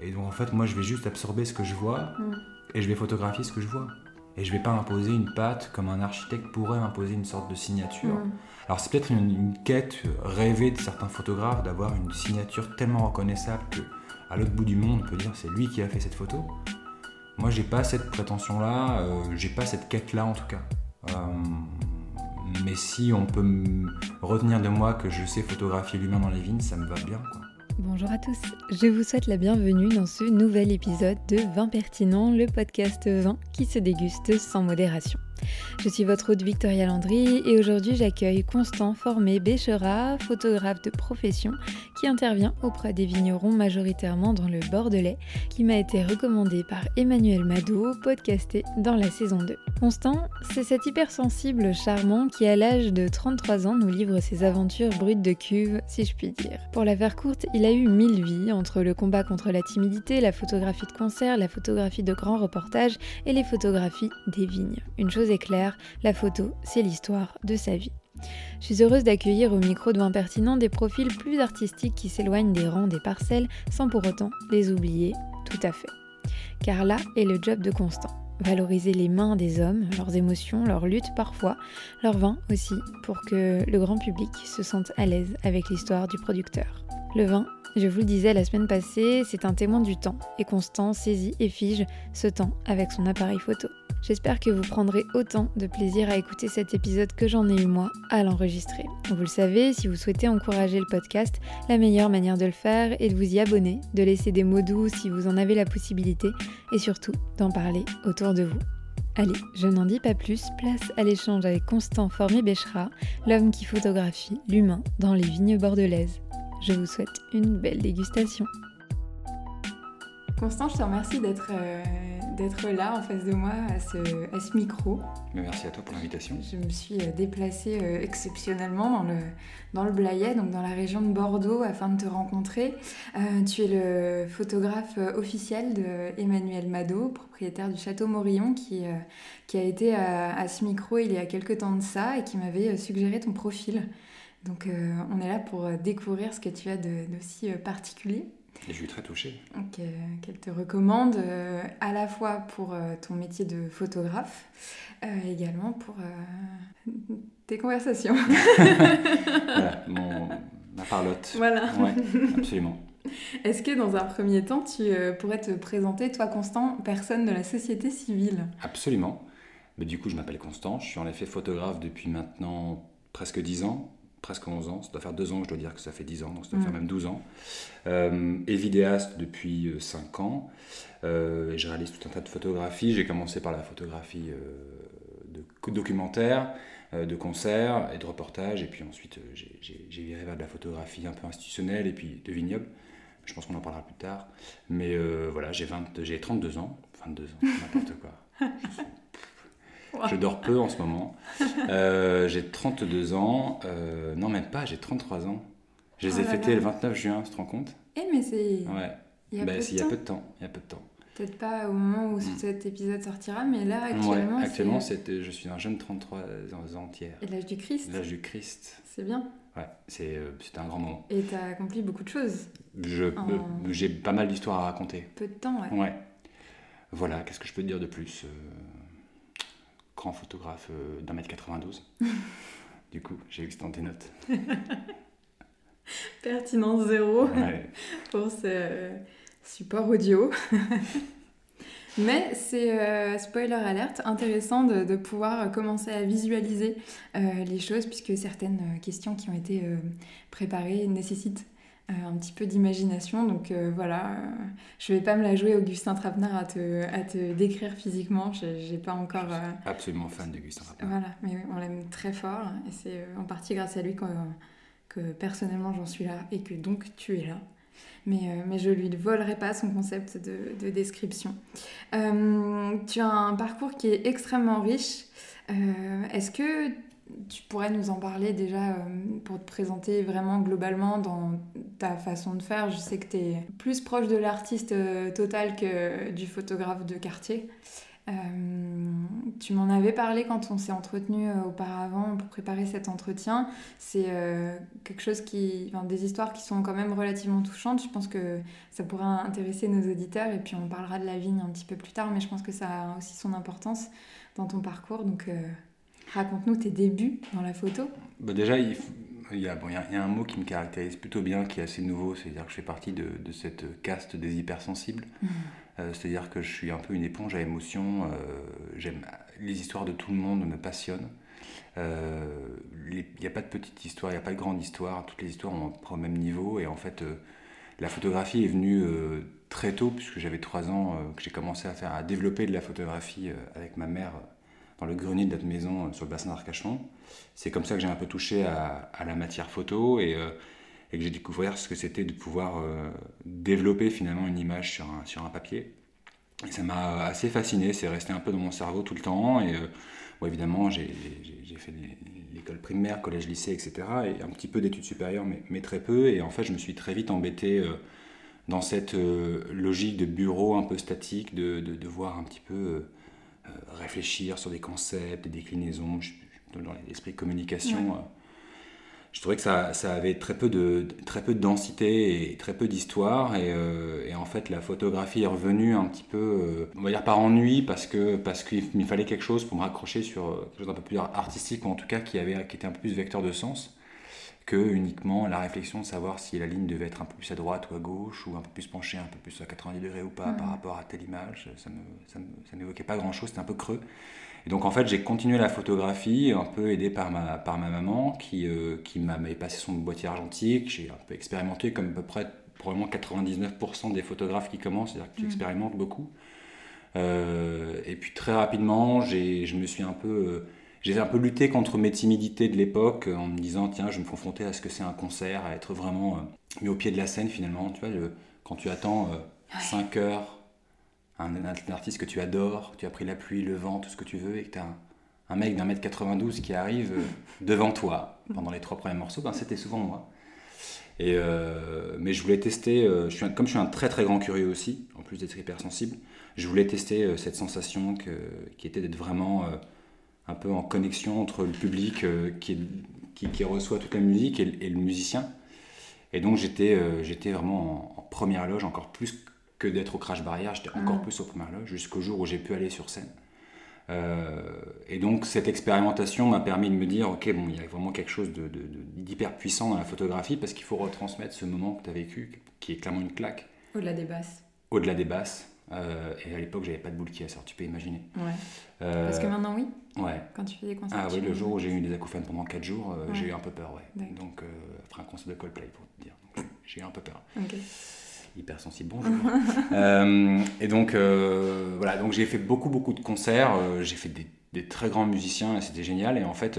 Et donc en fait, moi, je vais juste absorber ce que je vois Mm. et je vais photographier ce que je vois. Et je vais pas imposer une patte comme un architecte pourrait imposer une sorte de signature. Mm. Alors c'est peut-être une, une quête rêvée de certains photographes d'avoir une signature tellement reconnaissable que à l'autre bout du monde on peut dire c'est lui qui a fait cette photo. Moi j'ai pas cette prétention là, j'ai pas cette quête là en tout cas. Euh, mais si on peut retenir de moi que je sais photographier l'humain dans les vignes, ça me va bien quoi. Bonjour à tous, je vous souhaite la bienvenue dans ce nouvel épisode de Vin Pertinent, le podcast vin qui se déguste sans modération. Je suis votre hôte Victoria Landry et aujourd'hui j'accueille Constant Formé Béchera, photographe de profession qui intervient auprès des vignerons majoritairement dans le Bordelais, qui m'a été recommandé par Emmanuel Mado, podcasté dans la saison 2. Constant, c'est cet hypersensible charmant qui à l'âge de 33 ans nous livre ses aventures brutes de cuve, si je puis dire. Pour la faire courte, il a eu mille vies entre le combat contre la timidité, la photographie de concert, la photographie de grands reportages et les photographies des vignes. Une chose est claire, la photo, c'est l'histoire de sa vie. Je suis heureuse d'accueillir au micro de Impertinent des profils plus artistiques qui s'éloignent des rangs des parcelles sans pour autant les oublier tout à fait. Car là est le job de Constant. Valoriser les mains des hommes, leurs émotions, leurs luttes parfois, leur vin aussi, pour que le grand public se sente à l'aise avec l'histoire du producteur. Le vin, je vous le disais la semaine passée, c'est un témoin du temps, et Constant saisit et fige ce temps avec son appareil photo. J'espère que vous prendrez autant de plaisir à écouter cet épisode que j'en ai eu moi à l'enregistrer. Vous le savez, si vous souhaitez encourager le podcast, la meilleure manière de le faire est de vous y abonner, de laisser des mots doux si vous en avez la possibilité, et surtout d'en parler autour de vous. Allez, je n'en dis pas plus, place à l'échange avec Constant Formé-Béchera, l'homme qui photographie l'humain dans les vignes bordelaises. Je vous souhaite une belle dégustation. Constant, je te remercie d'être euh, d'être là en face de moi à ce, à ce micro. Merci à toi pour l'invitation. Je me suis euh, déplacée euh, exceptionnellement dans le, dans le Blayais, donc dans la région de Bordeaux, afin de te rencontrer. Euh, tu es le photographe officiel de Emmanuel Mado, propriétaire du château Morillon, qui, euh, qui a été à, à ce micro il y a quelques temps de ça et qui m'avait suggéré ton profil. Donc euh, on est là pour euh, découvrir ce que tu as d'aussi euh, particulier. Et je suis très touché. Donc, euh, qu'elle te recommande euh, à la fois pour ton métier de photographe, également pour tes conversations. voilà, mon, ma parlotte. voilà. Ouais, absolument. Est-ce que dans un premier temps, tu pourrais te présenter, toi Constant, personne de la société civile? Absolument. Mais du coup, je m'appelle Constant. Je suis en effet photographe depuis maintenant presque 10 ans, presque 11 ans. Ça doit faire 2 ans je dois dire que ça fait 10 ans, donc ça doit Mm. faire même 12 ans. Euh, et vidéaste depuis euh, 5 ans. Euh, et je réalise tout un tas de photographies. J'ai commencé par la photographie euh, de documentaire, euh, de concerts et de reportages. Et puis ensuite, euh, j'ai- viré vers de la photographie un peu institutionnelle et puis de vignoble. Je pense qu'on en parlera plus tard. Mais euh, voilà, j'ai 20 j'ai 32 ans. 22 ans, n'importe quoi. Je suis- je dors peu en ce moment. Euh, j'ai 32 ans. euh, non, même pas, j'ai 33 ans. Je les Oh ai fêtés le 29 juin, tu te rends compte? Eh, mais c'est. Ouais. Il y a Bah, peu il y a temps. peu de temps. Il y a peu de temps. Peut-être pas au moment où Mm. cet épisode sortira, mais là, Ouais, actuellement. actuellement, c'est c'est- je suis un jeune 33 ans entière. et l'âge du Christ. L'âge du Christ. C'est bien. Ouais, c'est, euh, c'était un grand moment. Et t'as accompli beaucoup de choses. Je, j'ai pas mal d'histoires à raconter. Peu de temps, ouais. Ouais. Voilà, qu'est-ce que je peux te dire de plus Grand photographe euh, d'un mètre 92. du coup, j'ai vu que c'était notes. Pertinence zéro. Ouais. pour ce euh, support audio. Mais c'est, euh, spoiler alerte, intéressant de, de pouvoir commencer à visualiser euh, les choses puisque certaines questions qui ont été euh, préparées nécessitent un petit peu d'imagination. Donc euh, voilà, euh, je vais pas me la jouer Augustin Trapenard à te, à te décrire physiquement. J'ai, pas encore... Euh, absolument fan de Gustin Rappel. voilà, mais oui, on l'aime très fort et c'est euh, en partie grâce à lui que, que personnellement j'en suis là et que donc tu es là. Mais, euh, mais je lui volerai pas son concept de, de description. Euh, tu as un parcours qui est extrêmement riche. Euh, Est-ce que tu pourrais nous en parler déjà euh, pour te présenter vraiment globalement dans ta façon de faire Je sais que tu es plus proche de l'artiste euh, total que du photographe de quartier. tu m'en avais parlé quand on s'est entretenu auparavant pour préparer cet entretien. C'est quelque chose qui, enfin, des histoires qui sont quand même relativement touchantes. Je pense que ça pourra intéresser nos auditeurs et puis on parlera de la vigne un petit peu plus tard, mais je pense que ça a aussi son importance dans ton parcours. Donc raconte-nous tes débuts dans la photo. Bah déjà, il, y a, bon, il, y a, un mot qui me caractérise plutôt bien, qui est assez nouveau, c'est-à-dire que je fais partie de, de cette caste des hypersensibles. Mmh. Euh, c'est-à-dire que je suis un peu une éponge à émotions. Euh, j'aime les histoires de tout le monde me passionnent. Euh, il n'y a pas de petite histoire, il n'y a pas de grande histoire. Toutes les histoires ont au même niveau. Et en fait, la photographie est venue très tôt, puisque j'avais trois ans, que j'ai commencé à faire, à développer de la photographie avec ma mère dans le grenier de notre maison sur le bassin d'Arcachon. C'est comme ça que j'ai un peu touché à, la matière photo et, et que j'ai découvert ce que c'était de pouvoir développer finalement une image sur un, papier. Ça m'a assez fasciné, c'est resté un peu dans mon cerveau tout le temps. Et évidemment, j'ai fait l'école primaire, collège, lycée, etc. Et un petit peu d'études supérieures, mais, très peu. Et en fait, je me suis très vite embêté dans cette logique de bureau un peu statique, de, de voir un petit peu réfléchir sur des concepts, des déclinaisons, dans l'esprit de communication. Euh, je trouvais que ça, ça, avait très peu, de, très peu de densité et très peu d'histoire. Et, euh, et, en fait, la photographie est revenue un petit peu, euh, on va dire par ennui, parce qu'il parce qu'il fallait quelque chose pour me raccrocher sur quelque chose d'un peu plus artistique, ou en tout cas qui, avait, qui était un peu plus vecteur de sens que uniquement la réflexion de savoir si la ligne devait être un peu plus à droite ou à gauche, ou un peu plus penchée, un peu plus à 90 degrés ou pas par rapport à telle image. Ça n'évoquait pas grand-chose, c'était un peu creux. Et donc en fait, j'ai continué la photographie, un peu aidé par ma, par ma maman, qui, euh, qui m'avait passé son boîtier argentique. J'ai un peu expérimenté, comme à peu près probablement 99% des photographes qui commencent, c'est-à-dire que tu expérimentes beaucoup. Euh, et puis très rapidement, je me suis un peu... Euh, j'ai un peu lutté contre mes timidités de l'époque en me disant tiens je vais me confronter à ce que c'est un concert, à être vraiment euh, mis au pied de la scène finalement. Tu vois, quand tu attends 5 euh, heures un, artiste que tu adores, tu as pris la pluie, le vent, tout ce que tu veux, et que tu as un, mec d'un mètre 92 qui arrive euh, devant toi pendant les trois premiers morceaux, ben, c'était souvent moi. Et mais je voulais tester, je suis comme je suis un très très grand curieux aussi, en plus d'être hypersensible, je voulais tester cette sensation que, qui était d'être vraiment un peu en connexion entre le public euh, qui, qui, reçoit toute la musique et, le musicien. Et donc j'étais euh, j'étais vraiment en, première loge, encore plus que d'être au crash barrière, j'étais encore mm. plus au première loge, jusqu'au jour où j'ai pu aller sur scène. Euh, et donc cette expérimentation m'a permis de me dire, ok, bon, il y a vraiment quelque chose d'hyper puissant dans la photographie parce qu'il faut retransmettre ce moment que tu as vécu, qui est clairement une claque. Au-delà des basses. Au-delà des basses. Euh, et à l'époque, j'avais pas de boule qui sort, tu peux imaginer. Ouais. Euh, Parce que maintenant, oui Ouais. Quand tu fais des concerts Ah oui, le jour où j'ai eu des acouphènes pendant 4 jours, euh, j'ai eu un peu peur, ouais. Donc, après un concert de Coldplay, pour te dire. J'ai eu un peu peur. Ok. Hypersensible, bonjour. et donc, voilà, donc j'ai fait beaucoup, beaucoup de concerts. j'ai fait des, des, très grands musiciens et c'était génial. Et en fait,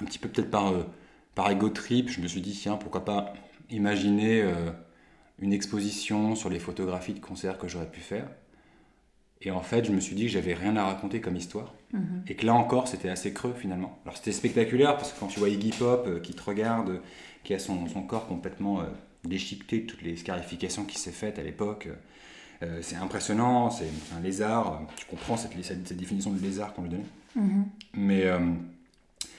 un petit peu peut-être par, par ego trip, je me suis dit, tiens, pourquoi pas imaginer une exposition sur les photographies de concerts que j'aurais pu faire. Et en fait, je me suis dit que j'avais rien à raconter comme histoire. Mhm. Et que là encore, c'était assez creux finalement. Alors c'était spectaculaire parce que quand tu vois Iggy Pop euh, qui te regarde, qui a son, son corps complètement euh, déchiqueté de toutes les scarifications qui s'est faites à l'époque, euh, c'est impressionnant, c'est un lézard. Tu comprends cette, cette, définition de lézard qu'on lui donnait. Mhm. Mais,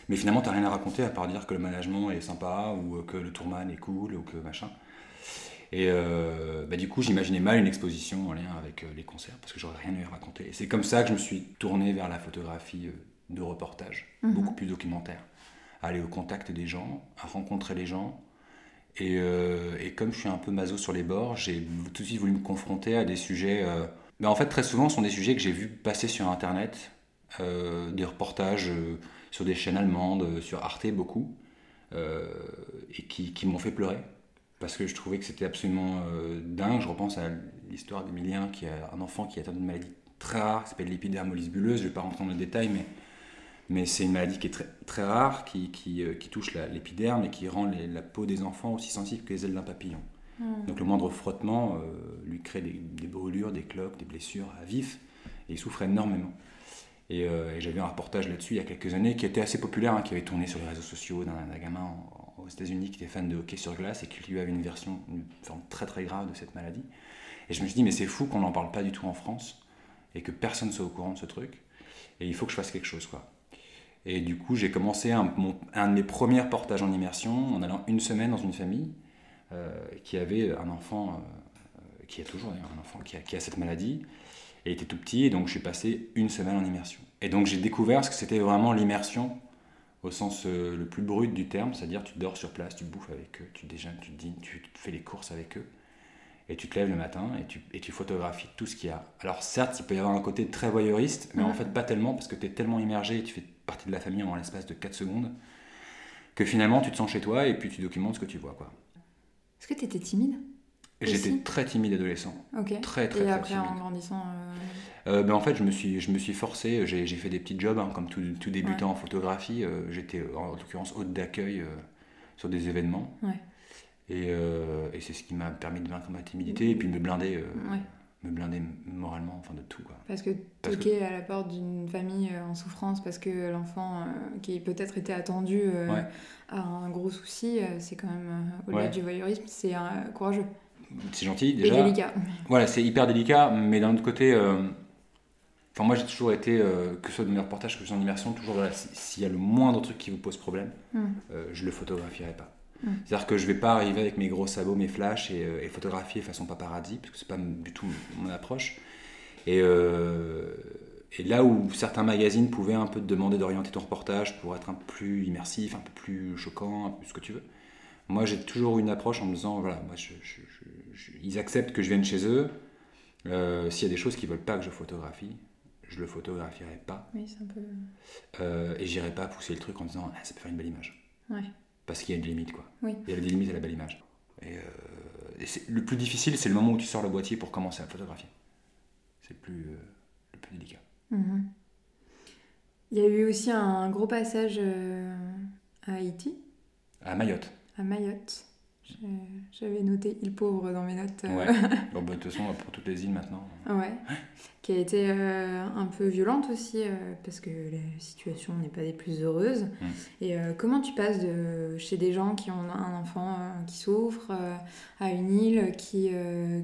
mais finalement, tu n'as rien à raconter à part dire que le management est sympa ou que le tourman est cool ou que machin. Et euh, bah, du coup, j'imaginais mal une exposition en lien avec euh, les concerts parce que j'aurais rien eu à raconter. Et c'est comme ça que je me suis tourné vers la photographie euh, de reportage, mhm. beaucoup plus documentaire. À aller au contact des gens, à rencontrer les gens. Et, et, comme je suis un peu maso sur les bords, j'ai tout de suite voulu me confronter à des sujets. Mais en fait, très souvent, ce sont des sujets que j'ai vus passer sur Internet, des reportages sur des chaînes allemandes, sur Arte beaucoup, et qui, qui m'ont fait pleurer parce que je trouvais que c'était absolument euh, dingue. Je repense à l'histoire d'Emilien, qui a un enfant qui atteint d'une maladie très rare, qui s'appelle l'épidermolyse bulleuse. Je ne vais pas rentrer dans le détail, mais, mais c'est une maladie qui est très, très rare, qui, qui, euh, qui touche l'épiderme et qui rend la peau des enfants aussi sensible que les ailes d'un papillon. Hmm. Donc le moindre frottement euh, lui crée des, brûlures, des cloques, des blessures à vif, et il souffre énormément. Et, j'avais un reportage là-dessus il y a quelques années qui était assez populaire, hein, qui avait tourné sur les réseaux sociaux d'un gamin en, aux États-Unis qui était fan de hockey sur glace et qui lui avait une version, très très grave de cette maladie. Et je me suis dit, mais c'est fou qu'on n'en parle pas du tout en France. et que personne soit au courant de ce truc. Et il faut que je fasse quelque chose, quoi. Et du coup, j'ai commencé un, un, de mes premiers portages en immersion en allant une semaine dans une famille euh, qui avait un enfant, euh, qui a toujours un enfant qui a, qui a, cette maladie, et était tout petit, et donc je suis passé une semaine en immersion. Et donc j'ai découvert ce que c'était vraiment l'immersion au sens euh, le plus brut du terme, c'est-à-dire tu dors sur place, tu bouffes avec eux, tu déjeunes, tu dînes, tu fais les courses avec eux, et tu te lèves le matin et tu, et tu photographies tout ce qu'il y a. Alors certes, il peut y avoir un côté très voyeuriste, mais en fait pas tellement, parce que tu es tellement immergé et tu fais partie de la famille en l'espace de 4 secondes, que finalement tu te sens chez toi et puis tu documentes ce que tu vois. quoi. Est-ce que tu étais timide J'étais très timide adolescent. Ok. Très, très, et très après, timide. en grandissant. euh, Euh, ben, en fait, je me suis, je me suis forcé, j'ai j'ai fait des petits jobs, hein, comme tout, tout débutant Ouais. en photographie. euh, J'étais euh, en l'occurrence hôte d'accueil euh, sur des événements. Ouais. Et, et c'est ce qui m'a permis de vaincre ma timidité et puis de me blinder, Ouais. me blinder moralement, enfin de tout. Quoi. Parce que Parce que- toquer à la porte d'une famille en souffrance parce que l'enfant qui peut-être était attendu a un gros souci, c'est quand même, au-delà du voyeurisme, c'est courageux C'est gentil et déjà. délicat. Voilà, c'est hyper délicat, mais d'un autre côté, enfin moi j'ai toujours été, euh, que ce soit dans mes reportages, que ce soit en immersion, toujours si- s'il y a le moindre truc qui vous pose problème, Hmm. euh, je le photographierai pas. Mm. C'est-à-dire que je vais pas arriver avec mes gros sabots, mes flashs et, euh, et photographier façon paparazzi, parce que c'est pas du tout mon approche. Et, euh, et là où certains magazines pouvaient un peu te demander d'orienter ton reportage pour être un peu plus immersif, un peu plus choquant, un peu ce que tu veux, moi j'ai toujours une approche en me disant voilà, moi, je- je- je- je- ils acceptent que je vienne chez eux. Euh, S'il y a des choses qu'ils veulent pas que je photographie, je le photographierai pas. Oui, c'est un peu. Euh, et j'irai pas pousser le truc en disant ah, ça peut faire une belle image. Ouais. Parce qu'il y a une limite, quoi. Oui. Il y a des limites à la belle image. Et, euh, et le plus difficile, c'est le moment où tu sors le boîtier pour commencer à photographier. C'est le plus, euh, le plus délicat. Mhm. Il y a eu aussi un gros passage à Haïti, À Mayotte. à Mayotte. J'avais noté île pauvre dans mes notes. Ouais. bon, bah, de toute façon, pour toutes les îles maintenant. Ouais, qui a été euh, un peu violente aussi, euh, parce que la situation n'est pas des plus heureuses. Mm. Et euh, comment tu passes de chez des gens qui ont un enfant qui souffre, à une île qui,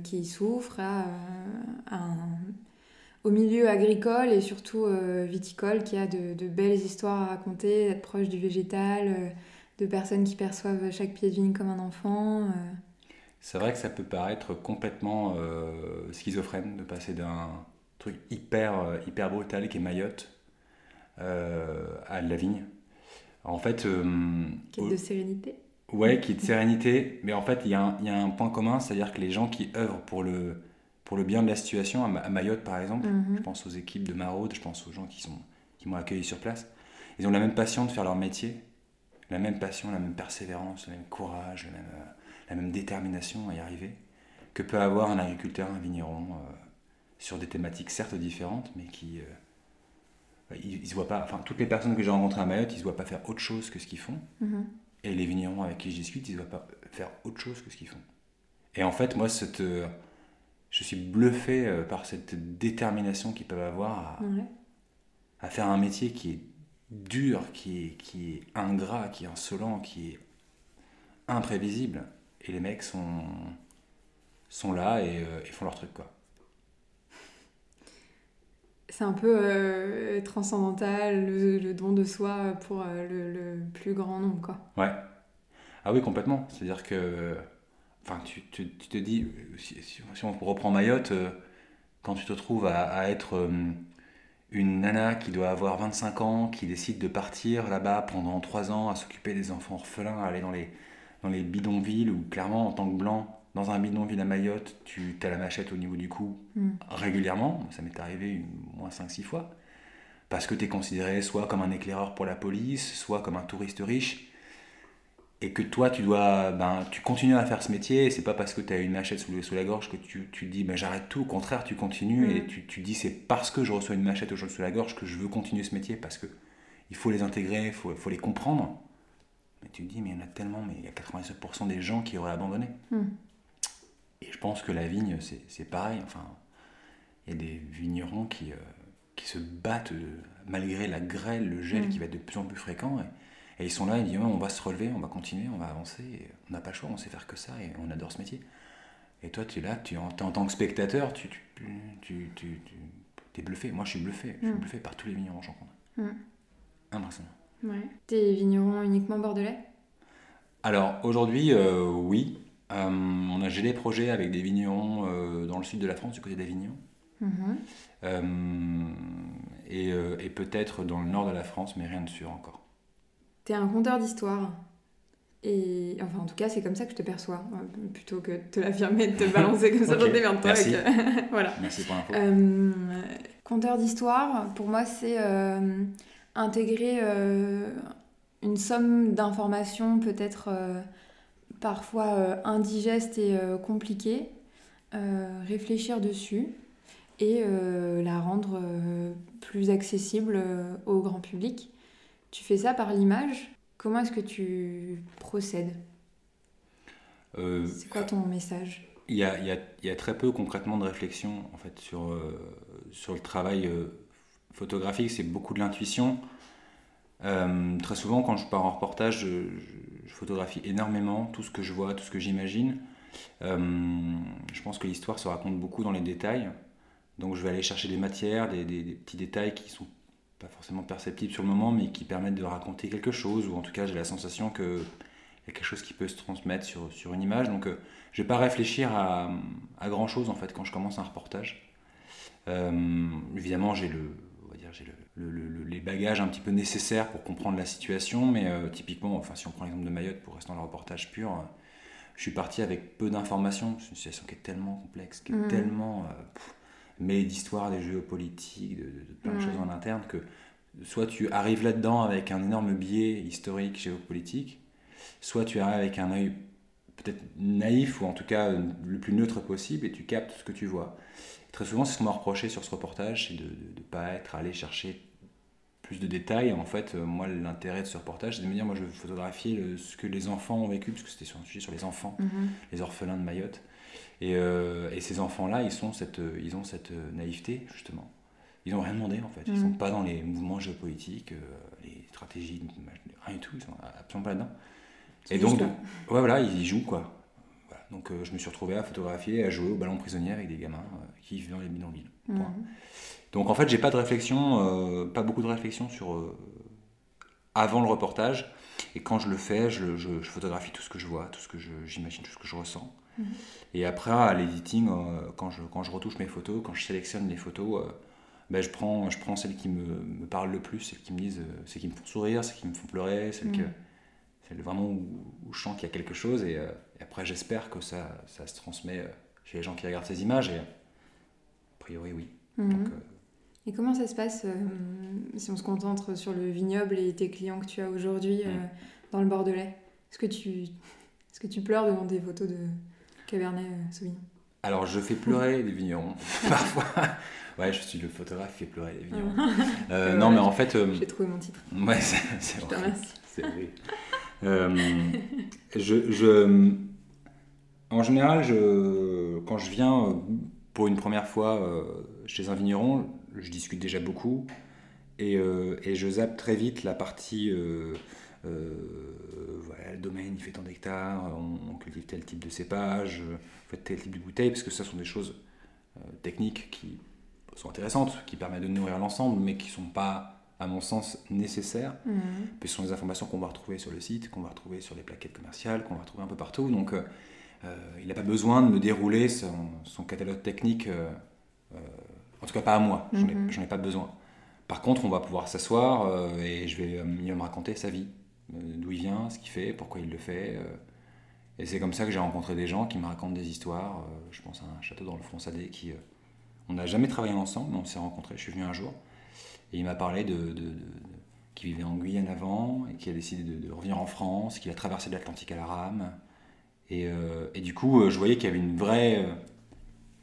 qui souffre, à, un- au milieu agricole et surtout viticole, qui a de, de belles histoires à raconter, d'être proche du végétal, de personnes qui perçoivent chaque pied de vigne comme un enfant. euh. C'est vrai que ça peut paraître complètement euh, schizophrène de passer d'un truc hyper, euh, hyper brutal qui est Mayotte euh, à la vigne. En fait, euh, Quête au- de sérénité. Ouais, qui est de sérénité, mais en fait, il y, a un- il y a un point commun, c'est-à-dire que les gens qui œuvrent pour le, pour le bien de la situation, à Ma- à Mayotte par exemple, Mhm. je pense aux équipes de Maraude, je pense aux gens qui sont qui m'ont accueilli sur place, ils ont la même passion de faire leur métier, la même passion, la même persévérance, le même courage, la même, euh, la même détermination à y arriver, que peut avoir un agriculteur, un vigneron, euh, sur des thématiques certes différentes, mais qui... euh, ils, ils se voient pas, enfin, toutes les personnes que j'ai rencontrées à Mayotte, ils se voient pas faire autre chose que ce qu'ils font. Mhm. Et les vignerons avec qui je discute, ils ne doivent pas faire autre chose que ce qu'ils font. Et en fait, moi, cette, euh, je suis bluffé par cette détermination qu'ils peuvent avoir à, Ouais. à faire un métier qui est dur, qui est, qui est ingrat, qui est insolent, qui est imprévisible. Et les mecs sont, sont là et, euh, et font leur truc, quoi. C'est un peu euh, transcendantal, le, le don de soi pour euh, le, le plus grand nombre, quoi. Ouais. Ah oui, complètement. C'est-à-dire que. Enfin, tu, tu- tu te dis. Si, si- on reprend Mayotte, quand tu te trouves à, à être une nana qui doit avoir 25 ans, qui décide de partir là-bas pendant 3 ans, à s'occuper des enfants orphelins, à aller dans les, dans les bidonvilles, où clairement, en tant que blanc, dans un bidonville à Mayotte, tu as la machette au niveau du cou Mm. régulièrement. Ça m'est arrivé une, moins 5-6 fois. Parce que tu es considéré soit comme un éclaireur pour la police, soit comme un touriste riche et que toi tu dois ben, tu continues à faire ce métier et c'est pas parce que tu as une machette sous, le- sous la gorge que tu, tu te dis ben, j'arrête tout. Au contraire tu continues et tu, tu dis c'est parce que je reçois une machette au- sous la gorge que je veux continuer ce métier parce que il faut les intégrer il faut, faut les comprendre. Mais tu te dis mais il y en a tellement mais il y a 97% des gens qui auraient abandonné. Mhm. et je pense que la vigne c'est c'est pareil. Enfin il y a des vignerons qui, euh, qui se battent euh, malgré la grêle le gel Mhm. qui va être de plus en plus fréquent et, et ils sont là, ils disent on va se relever, on va continuer, on va avancer. et on n'a pas le choix, on sait faire que ça et on adore ce métier. Et toi, tu es là, tu, en, en tant que spectateur, tu, tu, tu, tu, tu- t'es bluffé. Moi, je suis bluffé. Je suis Mm. bluffé par tous les vignerons que je rencontre. Mm. Impressionnant. Ouais. T'es vigneron uniquement bordelais? Alors aujourd'hui, euh, oui. Euh, on a j'ai des projets avec des vignerons euh, dans le sud de la France, du côté d'Avignon. Et euh, et peut-être dans le nord de la France, mais rien de sûr encore. T'es un conteur d'histoire. Et enfin, en tout cas, c'est comme ça que je te perçois. euh, Plutôt que de te l'affirmer, de te balancer comme ça, Ok, je démerde-toi. merci. avec, euh, voilà. Merci pour l'info. Euh, conteur d'histoire, pour moi, c'est euh, intégrer euh, une somme d'informations peut-être parfois indigestes et compliquées, réfléchir dessus et la rendre plus accessible au grand public. Tu fais ça par l'image? Comment est-ce que tu procèdes? Euh, C'est quoi ton message? Il y a, il y a- il y a très peu concrètement de réflexion en fait sur, euh, sur le travail euh, photographique, c'est beaucoup de l'intuition. Très souvent, quand je pars en reportage, je, je- je photographie énormément tout ce que je vois, tout ce que j'imagine. Je pense que l'histoire se raconte beaucoup dans les détails. Donc je vais aller chercher des matières, des, des- des petits détails qui sont pas forcément perceptibles sur le moment, mais qui permettent de raconter quelque chose, ou en tout cas j'ai la sensation qu'il y a quelque chose qui peut se transmettre sur, sur une image. Donc euh, je vais pas réfléchir à, à grand chose en fait quand je commence un reportage. Euh, évidemment, j'ai le, on va dire, j'ai le, le- le- les bagages un petit peu nécessaires pour comprendre la situation, mais euh, typiquement, enfin si on prend l'exemple de Mayotte pour rester dans le reportage pur, je suis parti avec peu d'informations. C'est une situation qui est tellement complexe, qui est Mhm. tellement pff, mêlée d'histoire, des géopolitiques, de, plein de Ouais. choses en interne que soit tu arrives là-dedans avec un énorme biais historique, géopolitique, soit tu arrives avec un œil peut-être naïf ou en tout cas le plus neutre possible et tu captes ce que tu vois. Très souvent, c'est ce qu'on m'a reproché sur ce reportage, c'est de ne pas être allé chercher plus de détails. En fait, euh, moi, l'intérêt de ce reportage, c'est de me dire, moi, je veux photographier le- ce que les enfants ont vécu, parce que c'était sur un sujet sur les enfants, Mhm. les orphelins de Mayotte. Et, euh, et ces enfants-là, ils, sont cette, euh, ils ont cette euh, naïveté, justement. Ils n'ont rien demandé, en fait. Ils Mhm. sont pas dans les mouvements géopolitiques, les stratégies, rien du tout. Ils sont absolument pas là-dedans. Et donc, ouais, voilà, ils y jouent, quoi. Voilà. Donc, euh, je me suis retrouvé à photographier, à jouer au ballon prisonnier avec des gamins euh, qui vivent dans les bidonvilles. Mhm. Donc en fait, j'ai pas de réflexion, euh, pas beaucoup de réflexion sur avant le reportage. Et quand je le fais, je, je- je photographie tout ce que je vois, tout ce que j'imagine, tout ce que je ressens. Mhm. Et après, à l'editing, euh, quand, je, quand je retouche mes photos, quand je sélectionne les photos, euh, ben, je, prends, je prends celles qui me, me parlent le plus, celles qui me disent, euh, celles qui me font sourire, celles qui me font pleurer, celles, que, Mhm. celles vraiment où, où je sens qu'il y a quelque chose. Et, et après, j'espère que ça, ça se transmet chez les gens qui regardent ces images. Et a priori, oui. Mhm. Donc, euh, Et comment ça se passe euh, si on se concentre sur le vignoble et tes clients que tu as aujourd'hui euh, dans le Bordelais? Est-ce que tu est-ce que tu pleures devant des photos de Cabernet euh, Sauvignon Alors, je fais pleurer les vignerons, parfois. Ouais, je suis le photographe qui fait pleurer les vignerons. Euh, non, mais en fait... euh, J'ai trouvé mon titre. ouais, c'est Je te remercie. C'est. Euh, je, je- en général, je, quand je viens pour une première fois chez un vigneron, je discute déjà beaucoup et, et je zappe très vite la partie voilà, le domaine, il fait tant d'hectares, on, on cultive tel type de cépage, euh, on fait tel type de bouteille, parce que ça sont des choses euh, techniques qui sont intéressantes, qui permettent de nourrir l'ensemble, mais qui ne sont pas, à mon sens, nécessaires. Puis ce sont des informations qu'on va retrouver sur le site, qu'on va retrouver sur les plaquettes commerciales, qu'on va retrouver un peu partout. Donc euh, euh, il n'a pas besoin de me dérouler son, son catalogue technique, euh, euh, en tout cas pas à moi, j'en ai, Mhm. j'en ai pas besoin. Par contre, on va pouvoir s'asseoir euh, et je vais, euh, va me raconter sa vie, euh, d'où il vient, ce qu'il fait, pourquoi il le fait. euh. et c'est comme ça que j'ai rencontré des gens qui me racontent des histoires. euh, je pense à un château dans le Fronsadé qui... euh, on n'a jamais travaillé ensemble, mais on s'est rencontrés, je suis venu un jour. Et il m'a parlé de, de- de- de- qui vivait en Guyane avant et qui a décidé de, revenir en France, qu'il a traversé l'Atlantique à la rame. Et, euh, et du coup, euh, je voyais qu'il y avait une vraie, euh,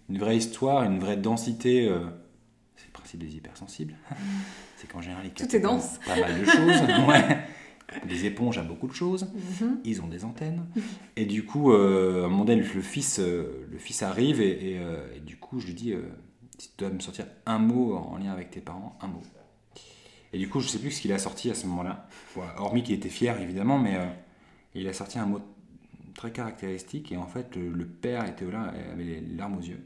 une vraie histoire, une vraie densité. euh, c'est le principe des hypersensibles. c'est qu'en général, ils Tout est dense. Pas, mal de choses. ouais. Des éponges à beaucoup de choses. Mhm. Ils ont des antennes. Et du coup, euh, à un moment donné, le fils, euh, le fils arrive et, et, euh, et du coup, je lui dis, euh, si tu dois me sortir un mot en lien avec tes parents, un mot. Et du coup, je sais plus ce qu'il a sorti à ce moment-là. Hormis qu'il était fier, évidemment, mais il a sorti un mot très caractéristique. Et en fait, le, père était là, avait les larmes aux yeux.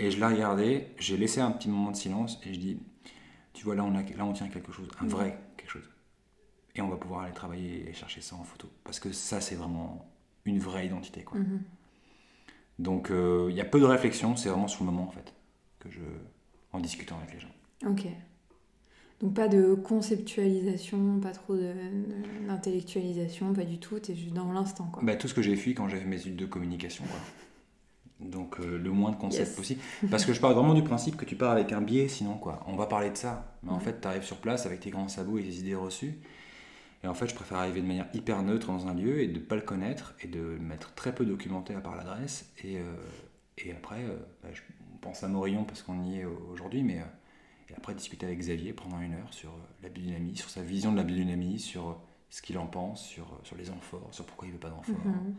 Et je l'ai regardé, j'ai laissé un petit moment de silence et je dis, tu vois, là on, a, là on tient quelque chose, un vrai. Et on va pouvoir aller travailler et chercher ça en photo. Parce que ça, c'est vraiment une vraie identité. Quoi. Mhm. Donc euh, il y a peu de réflexion, c'est vraiment sur le moment en fait, que je, en discutant avec les gens. Ok. Donc pas de conceptualisation, pas trop d'intellectualisation, pas du tout, t'es juste dans l'instant quoi. Bah, tout ce que j'ai fui quand j'avais mes études de communication. Quoi. Donc euh, le moins de concepts Yes. possible. Parce que je pars vraiment du principe que tu pars avec un biais, sinon quoi. On va parler de ça. Mais en Mhm. fait, tu arrives sur place avec tes grands sabots et tes idées reçues. Et en fait, je préfère arriver de manière hyper neutre dans un lieu et de ne pas le connaître et de mettre très peu documenté à part l'adresse. Et, euh, et après, euh, bah, je on pense à Morillon parce qu'on y est aujourd'hui, mais euh, et après discuter avec Xavier pendant une heure sur la biodynamie, sur sa vision de la biodynamie, sur ce qu'il en pense, sur, sur les amphores, sur pourquoi il veut pas d'amphores Mhm.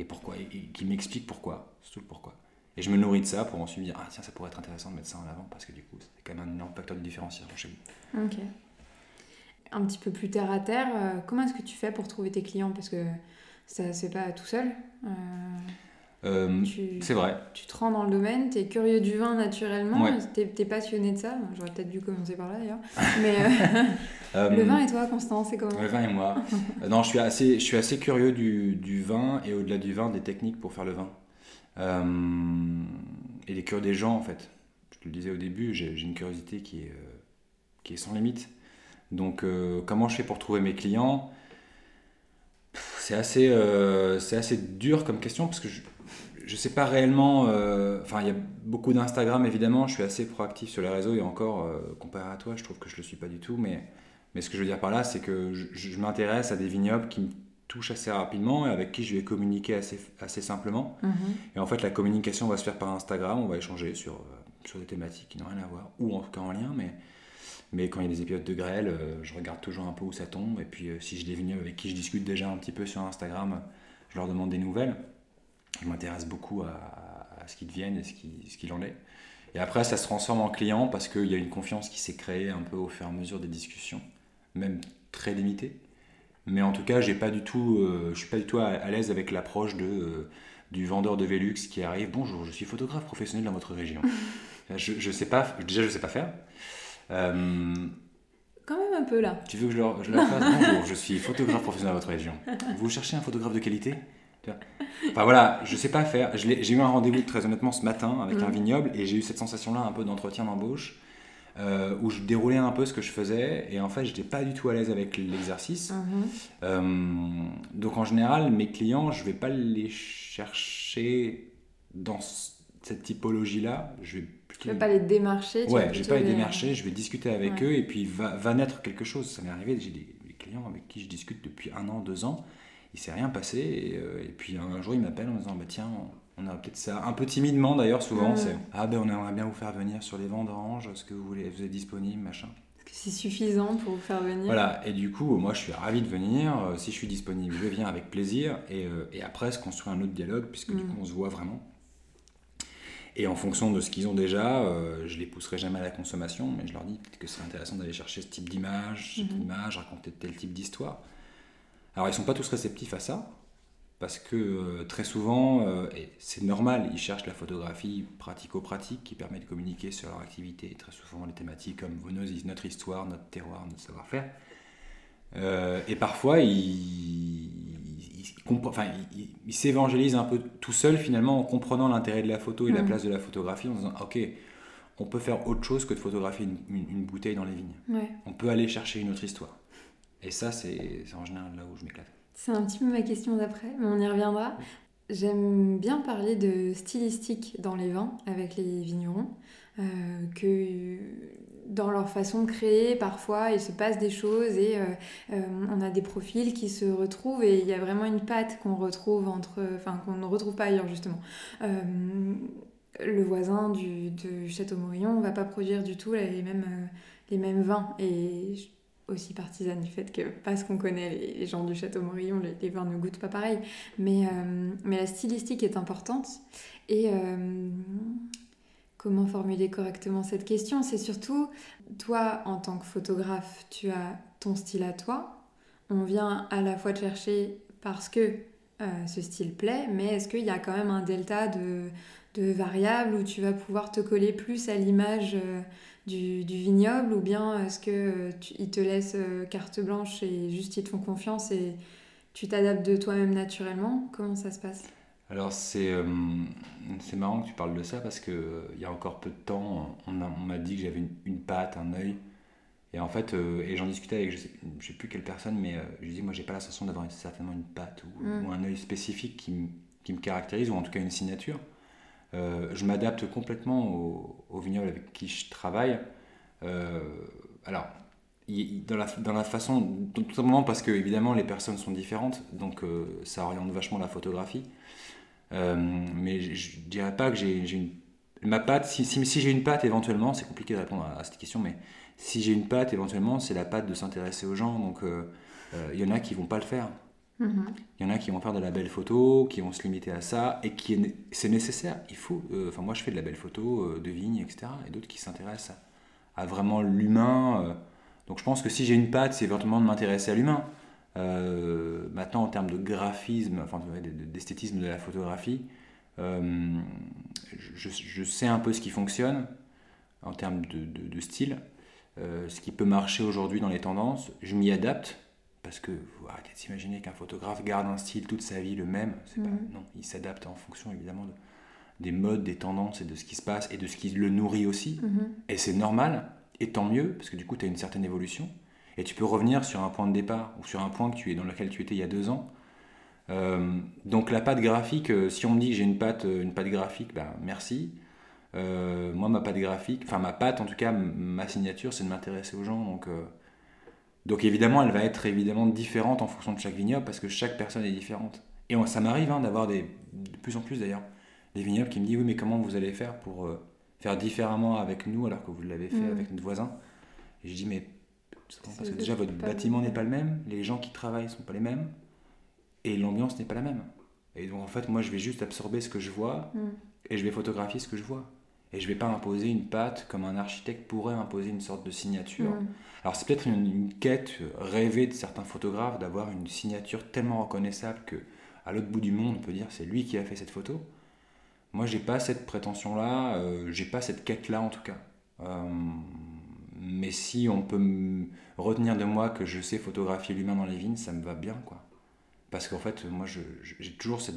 et pourquoi, et, et qu'il m'explique pourquoi, surtout le pourquoi. Et je me nourris de ça pour ensuite me dire, ah tiens, ça pourrait être intéressant de mettre ça en avant parce que du coup, c'est quand même un énorme facteur de différenciation chez vous. Ok. Un petit peu plus terre à terre, euh, comment est-ce que tu fais pour trouver tes clients? Parce que ça se fait pas tout seul. Euh, Euh, c'est vrai. tu te rends dans le domaine, tu es curieux du vin naturellement, Ouais. tu es, passionné de ça. J'aurais peut-être dû commencer par là d'ailleurs. Mais le vin et toi, Constance, c'est comment? Le vin et moi. Non, je suis assez, je suis assez curieux du, du vin et au-delà du vin, des techniques pour faire le vin. Et des curieux des gens, en fait. Je te le disais au début, j'ai une curiosité qui est, qui est sans limite. Donc, euh, comment je fais pour trouver mes clients? Pff, C'est assez, euh, c'est assez dur comme question parce que je ne sais pas réellement. euh, Enfin, il y a beaucoup d'Instagram, évidemment. Je suis assez proactif sur les réseaux et encore, comparé à toi, je trouve que je ne le suis pas du tout. Mais mais ce que je veux dire par là, c'est que je, je m'intéresse à des vignobles qui me touchent assez rapidement et avec qui je vais communiquer assez, assez simplement. Mhm. Et en fait, la communication va se faire par Instagram, on va échanger sur, sur des thématiques qui n'ont rien à voir, ou en tout cas en lien, mais, mais quand il y a des épisodes de grêle, euh, je regarde toujours un peu où ça tombe, et puis euh, si j'ai des vignobles avec qui je discute déjà un petit peu sur Instagram, je leur demande des nouvelles. Je m'intéresse beaucoup à, à ce qu'ils deviennent et ce qui- ce qu'il en est. Et après, ça se transforme en client parce qu'il y a une confiance qui s'est créée un peu au fur et à mesure des discussions, même très limitée. Mais en tout cas, j'ai pas du tout, euh, je suis pas du tout à, à l'aise avec l'approche de, euh, du vendeur de Velux qui arrive. Bonjour, je suis photographe professionnel dans votre région. je, je sais pas, déjà je sais pas faire. Euh, Quand même un peu là. tu veux que je leur, je leur fasse? Bonjour, je suis photographe professionnel dans votre région. Vous cherchez un photographe de qualité? Enfin voilà, je sais pas faire. J'ai eu un rendez-vous très honnêtement ce matin avec un Mhm. vignoble et j'ai eu cette sensation-là un peu d'entretien d'embauche euh, où je déroulais un peu ce que je faisais et en fait j'étais pas du tout à l'aise avec l'exercice. Mhm. Euh, donc en général, mes clients, je vais pas les chercher dans cette typologie-là. Je vais plutôt Tu vas pas les démarcher. Ouais, je vais plutôt pas les démarcher, je vais discuter avec Ouais. eux et puis va, va naître quelque chose. Ça m'est arrivé, j'ai des, des clients avec qui je discute depuis un an, deux ans, il s'est rien passé et, euh, et puis un jour ils m'appellent en me disant bah tiens, on a peut-être ça, un peu timidement d'ailleurs souvent, Mm. c'est ah ben on aimerait bien vous faire venir sur les vendanges, est-ce que vous voulez, vous êtes disponible, machin. Est-ce que c'est suffisant pour vous faire venir? Voilà, et du coup, moi je suis ravi de venir. Euh, Si je suis disponible, je viens avec plaisir. Et, euh, et après, se construit un autre dialogue, puisque du Mm. coup, on se voit vraiment. Et en fonction de ce qu'ils ont déjà, euh, je les pousserai jamais à la consommation, mais je leur dis peut-être que c'est intéressant d'aller chercher ce type d'image, cette Mhm. image, raconter tel type d'histoire. Alors, ils sont pas tous réceptifs à ça, parce que euh, très souvent, euh, et c'est normal, ils cherchent la photographie pratico-pratique qui permet de communiquer sur leur activité. Et très souvent, les thématiques comme vos nos- notre histoire, notre terroir, notre savoir-faire. Euh, et parfois, ils, enfin, ils s'évangélisent un peu tout seuls finalement en comprenant l'intérêt de la photo et la Mhm. place de la photographie en disant Ok, on peut faire autre chose que de photographier une, une- une bouteille dans les vignes. Ouais. On peut aller chercher une autre histoire. Et ça, c'est c'est en général là où je m'éclate. C'est un petit peu ma question d'après, mais on y reviendra. J'aime bien parler de stylistique dans les vins avec les vignerons, euh, que dans leur façon de créer, parfois il se passe des choses et euh, euh, on a des profils qui se retrouvent et il y a vraiment une patte qu'on retrouve entre, enfin qu'on ne retrouve pas ailleurs justement. Euh, le voisin du, de Château-Morillon va pas produire du tout les mêmes, vins et je- aussi partisane du fait que parce qu'on connaît les, gens du Château Morillon, les, vins ne goûtent pas pareil. Mais, mais la stylistique est importante. Et comment formuler correctement cette question. C'est surtout, toi, en tant que photographe, tu as ton style à toi. On vient à la fois te chercher parce que ce style plaît, mais est-ce qu'il y a quand même un delta de, variables où tu vas pouvoir te coller plus à l'image du, vignoble ou bien est-ce qu'ils te laissent carte blanche et juste ils te font confiance et tu t'adaptes de toi-même naturellement? Comment ça se passe? Alors c'est euh, marrant que tu parles de ça parce que euh, il y a encore peu de temps, on m'a dit que j'avais une, patte, un œil. Et en fait, euh, et j'en discutais avec je sais, sais, plus quelle personne, mais je dis moi j'ai pas la sensation d'avoir certainement une patte ou, mm. un œil spécifique qui, qui, me caractérise ou en tout cas une signature. je m'adapte complètement au, au, vignoble avec qui je travaille. alors dans la, dans la façon, tout simplement parce que évidemment les personnes sont différentes, donc ça oriente vachement la photographie. Euh, mais je, ne dirais pas que j'ai une. Ma patte, si, si, j'ai une patte éventuellement, c'est compliqué de répondre à, cette question, mais si j'ai une patte éventuellement, c'est la patte de s'intéresser aux gens. Donc euh, euh, il y en a qui vont pas le faire. Mm-hmm. Il y en a qui vont faire de la belle photo, qui vont se limiter à ça, et qui c'est nécessaire. Il faut. Enfin, moi, je fais de la belle photo, de vigne, etc. Et d'autres qui s'intéressent à, vraiment l'humain. donc, je pense que si j'ai une patte, c'est éventuellement de m'intéresser à l'humain. Euh, maintenant, en termes de graphisme, enfin d'esthétisme de la photographie, euh, je, sais un peu ce qui fonctionne en termes de, style, euh, ce qui peut marcher aujourd'hui dans les tendances. Je m'y adapte parce que vous arrêtez de s'imaginer qu'un photographe garde un style toute sa vie le même. Pas, mhm. non, il s'adapte en fonction évidemment des modes, des tendances et de ce qui se passe et de ce qui le nourrit aussi. Mhm. Et c'est normal, et tant mieux, parce que du coup, tu as une certaine évolution et tu peux revenir sur un point de départ ou sur un point que tu es dans lequel tu étais il y a deux ans. Euh, donc la patte graphique, euh, si on me dit que j'ai une patte, euh, une patte graphique, ben merci. moi ma patte graphique, enfin ma patte en tout cas, ma signature, c'est de m'intéresser aux gens. Donc, donc évidemment, elle va être évidemment différente en fonction de chaque vignoble parce que chaque personne est différente. Et ça m'arrive hein, d'avoir des, de plus en plus d'ailleurs des vignobles qui me disent oui mais comment vous allez faire pour faire différemment avec nous alors que vous l'avez fait mmh. avec notre voisin? Et je dis mais parce que déjà, votre bâtiment n'est pas le même, les gens qui travaillent ne sont pas les mêmes, et l'ambiance n'est pas la même. Et donc, en fait, moi, je vais juste absorber ce que je vois, mm. et je vais photographier ce que je vois. Et je ne vais pas imposer une patte comme un architecte pourrait imposer une sorte de signature. Mm. Alors, c'est peut-être une, quête rêvée de certains photographes d'avoir une signature tellement reconnaissable que à l'autre bout du monde, on peut dire c'est lui qui a fait cette photo. Moi, j'ai pas cette prétention-là, euh, j'ai pas cette quête-là en tout cas. Euh, mais si on peut me retenir de moi que je sais photographier l'humain dans les vignes, ça me va bien, quoi. Parce qu'en fait, moi, j'ai toujours cette,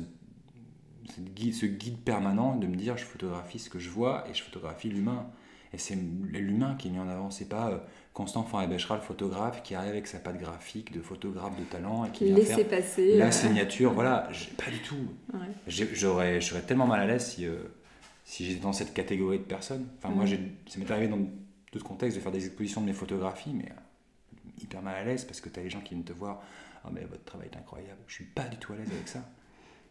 guide, ce guide permanent de me dire, je photographie ce que je vois et je photographie l'humain. Et c'est l'humain qui est mis en avant, c'est pas euh, Constant Forêt-Béchera, le photographe, qui arrive avec sa patte graphique de photographe de talent et qui vient faire passer, la signature. Voilà, pas du tout. J'aurais, je serais tellement mal à l'aise si, euh, si j'étais dans cette catégorie de personnes. Enfin, moi, ça m'est arrivé dans d'autres contextes de faire des expositions de mes photographies, mais euh, hyper mal à l'aise parce que tu as les gens qui viennent te voir Oh, mais votre travail est incroyable. Je suis pas du tout à l'aise avec ça.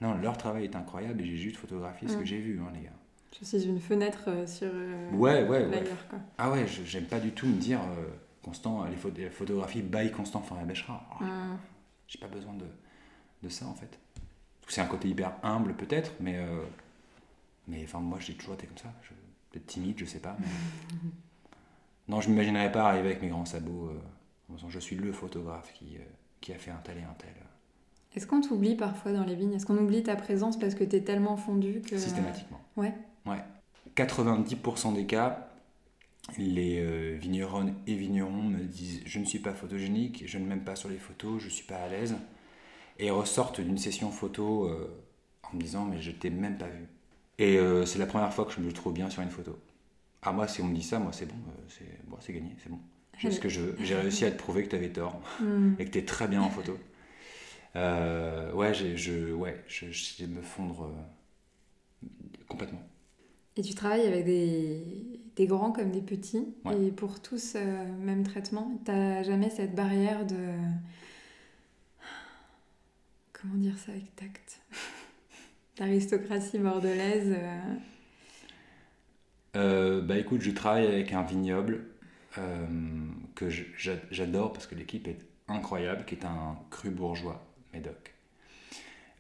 Non, leur travail est incroyable et j'ai juste photographié ce que j'ai vu, hein, les gars. Je suis une fenêtre euh, sur euh, ouais, ouais, ouais. Quoi. Ah ouais, j'aime pas du tout me dire Constant, les, photographies by Constant Forêt Béchera. Oh, mm. J'ai pas besoin de, de, ça en fait. C'est un côté hyper humble peut-être, mais, mais enfin, moi j'ai toujours été comme ça. Peut-être timide, je sais pas. Mais... Non, je ne m'imaginerais pas arriver avec mes grands sabots euh, en disant je suis le photographe qui, euh, qui a fait un tel et un tel. Est-ce qu'on t'oublie parfois dans les vignes? Est-ce qu'on oublie ta présence parce que tu es tellement fondu que... Systématiquement. Ouais. Ouais. 90% des cas, les euh, vignerons et vignerons me disent je ne suis pas photogénique, je ne m'aime pas sur les photos, je ne suis pas à l'aise. Et ressortent d'une session photo en me disant mais je t'ai même pas vu. Et c'est la première fois que je me trouve bien sur une photo. Ah, moi, si on me dit ça, moi, c'est bon, euh, c'est bon, gagné, c'est bon. J'ai ce que J'ai réussi à te prouver que tu avais tort hmm. et que tu es très bien en photo. Euh, ouais, je, ouais, je, je me fondre euh, complètement. Et tu travailles avec des, des grands comme des petits, et pour tous, même traitement. Tu n'as jamais cette barrière de. Comment dire ça avec tact L'aristocratie bordelaise. Euh, bah écoute, je travaille avec un vignoble euh, que j'adore parce que l'équipe est incroyable, qui est un cru bourgeois, Médoc.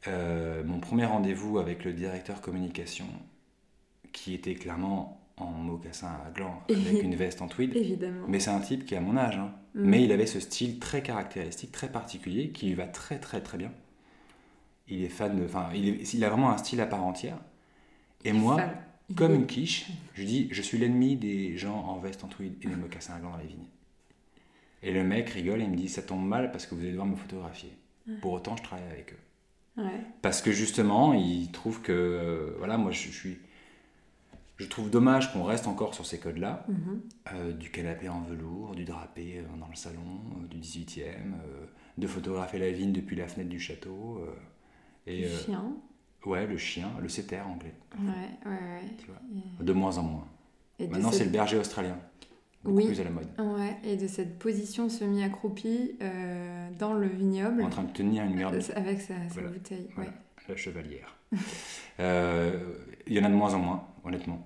Euh, mon premier rendez-vous avec le directeur communication, qui était clairement en mocassin à gland, avec une veste en tweed. Évidemment. Mais c'est un type qui à mon âge. Hein. Mm. Mais il avait ce style très caractéristique, très particulier, qui lui va très très très bien. il est fan de. Enfin, il, est- il a vraiment un style à part entière. Et moi. Comme une quiche, je dis je suis l'ennemi des gens en veste en tweed et des mocassins à gland dans les vignes. Et le mec rigole et il me dit ça tombe mal parce que vous allez devoir me photographier. Pour autant, je travaille avec eux. Ouais. Parce que justement, il trouve que. euh, voilà, moi je, je suis. Je trouve dommage qu'on reste encore sur ces codes-là. Mhm. Euh, du canapé en velours, du drapé euh, dans le salon, euh, du 18e, euh, de photographier la vigne depuis la fenêtre du château. et Le chien. ouais, le chien, le setter anglais, Ouais, ouais, ouais. De moins en moins. et Maintenant, cette- c'est le berger australien. Oui. plus à la mode. Ouais, et de cette position semi-accroupie euh, dans le vignoble En train de tenir une garde, euh, avec sa, sa Voilà. bouteille. Voilà. Ouais. la chevalière. Euh, Il y en a de moins en moins, honnêtement.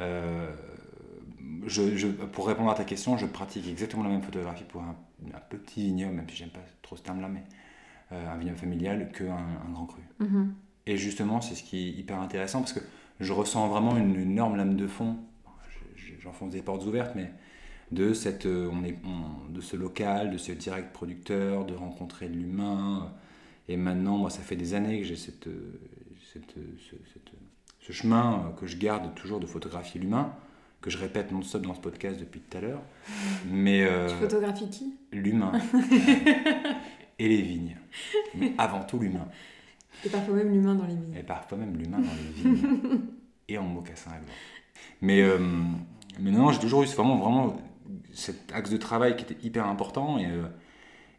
Euh, je, je- pour répondre à ta question, je pratique exactement la même photographie pour un, un petit vignoble, même si j'aime pas trop ce terme-là, mais un vignoble familial qu'un un grand cru. Mhm. Et justement, c'est ce qui est hyper intéressant parce que je ressens vraiment une, une énorme lame de fond. Je- je- J'enfonce des portes ouvertes, mais de, cette, euh, on est, on- de ce local, de ce direct producteur, de rencontrer l'humain. Et maintenant, moi, ça fait des années que j'ai cette, euh, cette, euh, ce, cette- ce chemin que je garde toujours de photographier l'humain, que je répète non-stop dans ce podcast depuis tout à l'heure. Mais euh, Tu photographies qui? l'humain et les vignes. Mais avant tout l'humain. Et parfois même l'humain dans les vignes. Et parfois même l'humain dans les vignes et en mocassin à gland. Mais, euh, mais non, j'ai toujours eu vraiment, vraiment cet axe de travail qui était hyper important. Et, euh,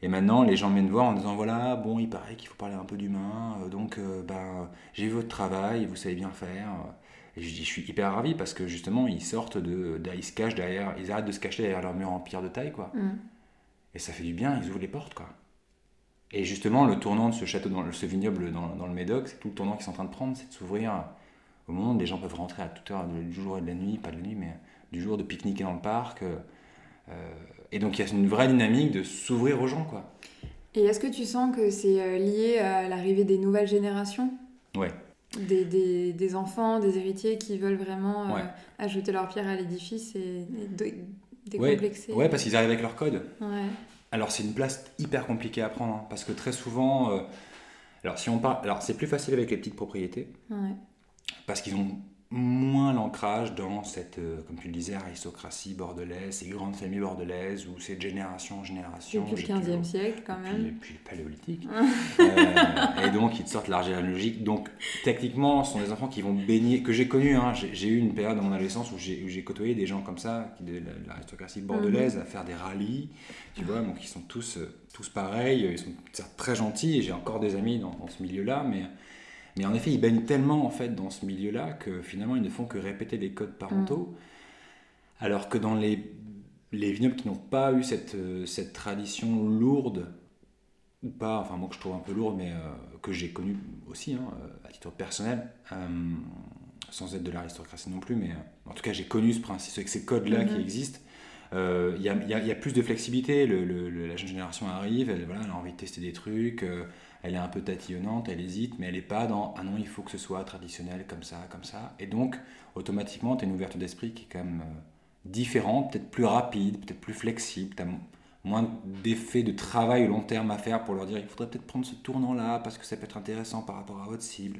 et maintenant, les gens viennent voir en disant voilà, bon, il paraît qu'il faut parler un peu d'humain. euh, donc, ben, j'ai vu votre travail, vous savez bien faire. Et je dis je suis hyper ravi parce que justement, ils sortent de. de- ils se cachent derrière. Ils arrêtent de se cacher derrière leur mur en pierre de taille, quoi. Mhm. Et ça fait du bien, ils ouvrent les portes, quoi. Et justement, le tournant de ce château, dans ce vignoble dans, dans le Médoc, c'est tout le tournant qu'ils sont en train de prendre, c'est de s'ouvrir au monde. Les gens peuvent rentrer à toute heure du jour et de la nuit, pas de la nuit, mais du jour, de pique-niquer dans le parc. euh, euh, et donc, il y a une vraie dynamique de s'ouvrir aux gens, quoi. Et est-ce que tu sens que c'est euh, lié à l'arrivée des nouvelles générations? Ouais. des, des, des enfants, des héritiers qui veulent vraiment euh, ajouter leur pierre à l'édifice et, et de- Ouais, décomplexer? Ouais parce qu'ils arrivent avec leur code. Ouais. Alors c'est une place hyper compliquée à prendre, hein, parce que très souvent, euh, alors si on parle, alors c'est plus facile avec les petites propriétés, Ouais. parce qu'ils ont moins l'ancrage dans cette, euh, comme tu le disais, aristocratie bordelaise, ces grandes familles bordelaises, où c'est de génération en génération. Depuis le j'ai 15e toujours- siècle quand même. puis le paléolithique. Euh, et donc, ils te sortent l'argile généalogique. Donc, techniquement, ce sont des enfants qui vont baigner, que j'ai connu. Hein. J'ai eu une période dans mon adolescence où j'ai côtoyé des gens comme ça, de la- l'aristocratie bordelaise, à faire des rallyes. Tu vois, donc ils sont tous, euh, tous pareils. Ils sont très gentils. Et j'ai encore des amis dans, dans ce milieu-là. Mais, mais en effet, ils baignent tellement en fait dans ce milieu-là que finalement, ils ne font que répéter les codes parentaux. Alors que dans les, les vignobles qui n'ont pas eu cette, euh, cette tradition lourde, ou pas, enfin moi que je trouve un peu lourde, mais euh, que j'ai connu aussi hein, euh, à titre personnel, euh, sans être de l'aristocratie non plus, mais euh, en tout cas j'ai connu ce principe, ces codes-là qui existent. Euh, Il y, a, y y plus de flexibilité, le- le- le- la jeune génération arrive, elle, voilà, elle a envie de tester des trucs, euh, elle est un peu tatillonnante, elle hésite, mais elle n'est pas dans ah non, il faut que ce soit traditionnel comme ça, comme ça. Et donc, automatiquement, tu as une ouverture d'esprit qui est quand même euh, différente, peut-être plus rapide, peut-être plus flexible, tu as moins d'effets de travail long terme à faire pour leur dire il faudrait peut-être prendre ce tournant-là parce que ça peut être intéressant par rapport à votre cible.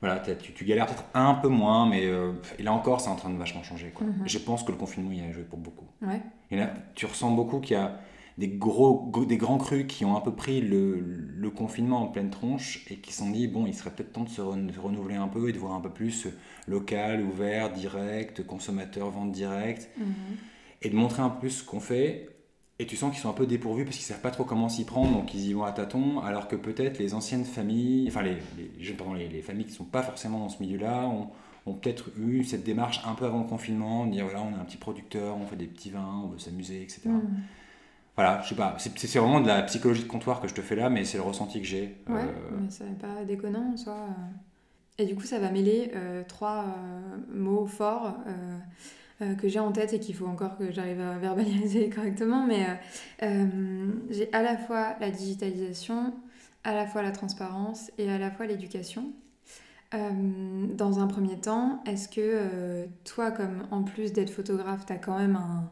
Voilà, tu, tu galères peut-être un peu moins, mais euh, et là encore, c'est en train de vachement changer. Quoi. Mhm. Je pense que le confinement y a joué pour beaucoup. Ouais. Et là, tu ressens beaucoup qu'il y a des, gros, des grands crus qui ont un peu pris le, le confinement en pleine tronche et qui se sont dit bon, il serait peut-être temps de se, renouveler un peu et de voir un peu plus local, ouvert, direct, consommateur, vente directe Mhm. et de montrer un peu plus ce qu'on fait. Et tu sens qu'ils sont un peu dépourvus parce qu'ils savent pas trop comment s'y prendre, donc ils y vont à tâtons, alors que peut-être les anciennes familles, enfin les, les, jeunes, pardon, les, les familles qui sont pas forcément dans ce milieu-là, ont, ont peut-être eu cette démarche un peu avant le confinement, de dire voilà, on est un petit producteur, on fait des petits vins, on veut s'amuser, etc. Voilà, je sais pas, c'est vraiment de la psychologie de comptoir que je te fais là, mais c'est le ressenti que j'ai. Ouais, Euh, mais ça n'est pas déconnant en soi. euh. Et du coup, ça va mêler euh, trois euh, mots forts que j'ai en tête et qu'il faut encore que j'arrive à verbaliser correctement. Mais j'ai à la fois la digitalisation, à la fois la transparence et à la fois l'éducation. Dans un premier temps, est-ce que toi, comme en plus d'être photographe, tu as quand même un,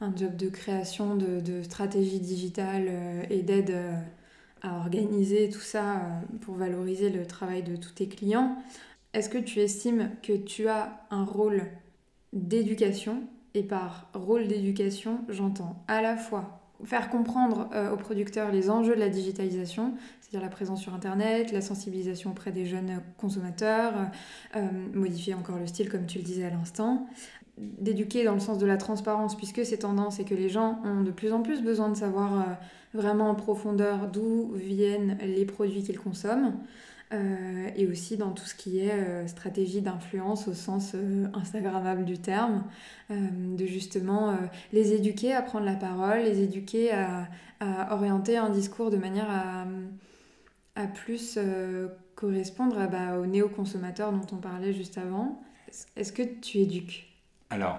un job de création de, stratégie digitale euh, et d'aide euh, à organiser tout ça pour valoriser le travail de tous tes clients. Est-ce que tu estimes que tu as un rôle d'éducation? Et par rôle d'éducation, j'entends à la fois faire comprendre aux producteurs les enjeux de la digitalisation, c'est-à-dire la présence sur Internet, la sensibilisation auprès des jeunes consommateurs, modifier encore le style comme tu le disais à l'instant, d'éduquer dans le sens de la transparence, puisque c'est tendance et que les gens ont de plus en plus besoin de savoir euh, vraiment en profondeur d'où viennent les produits qu'ils consomment, euh, et aussi dans tout ce qui est euh, stratégie d'influence au sens instagrammable du terme, de justement les éduquer à prendre la parole, les éduquer à, orienter un discours de manière à, à plus correspondre à, bah, aux néo-consommateurs dont on parlait juste avant. Est-ce que tu éduques? Alors,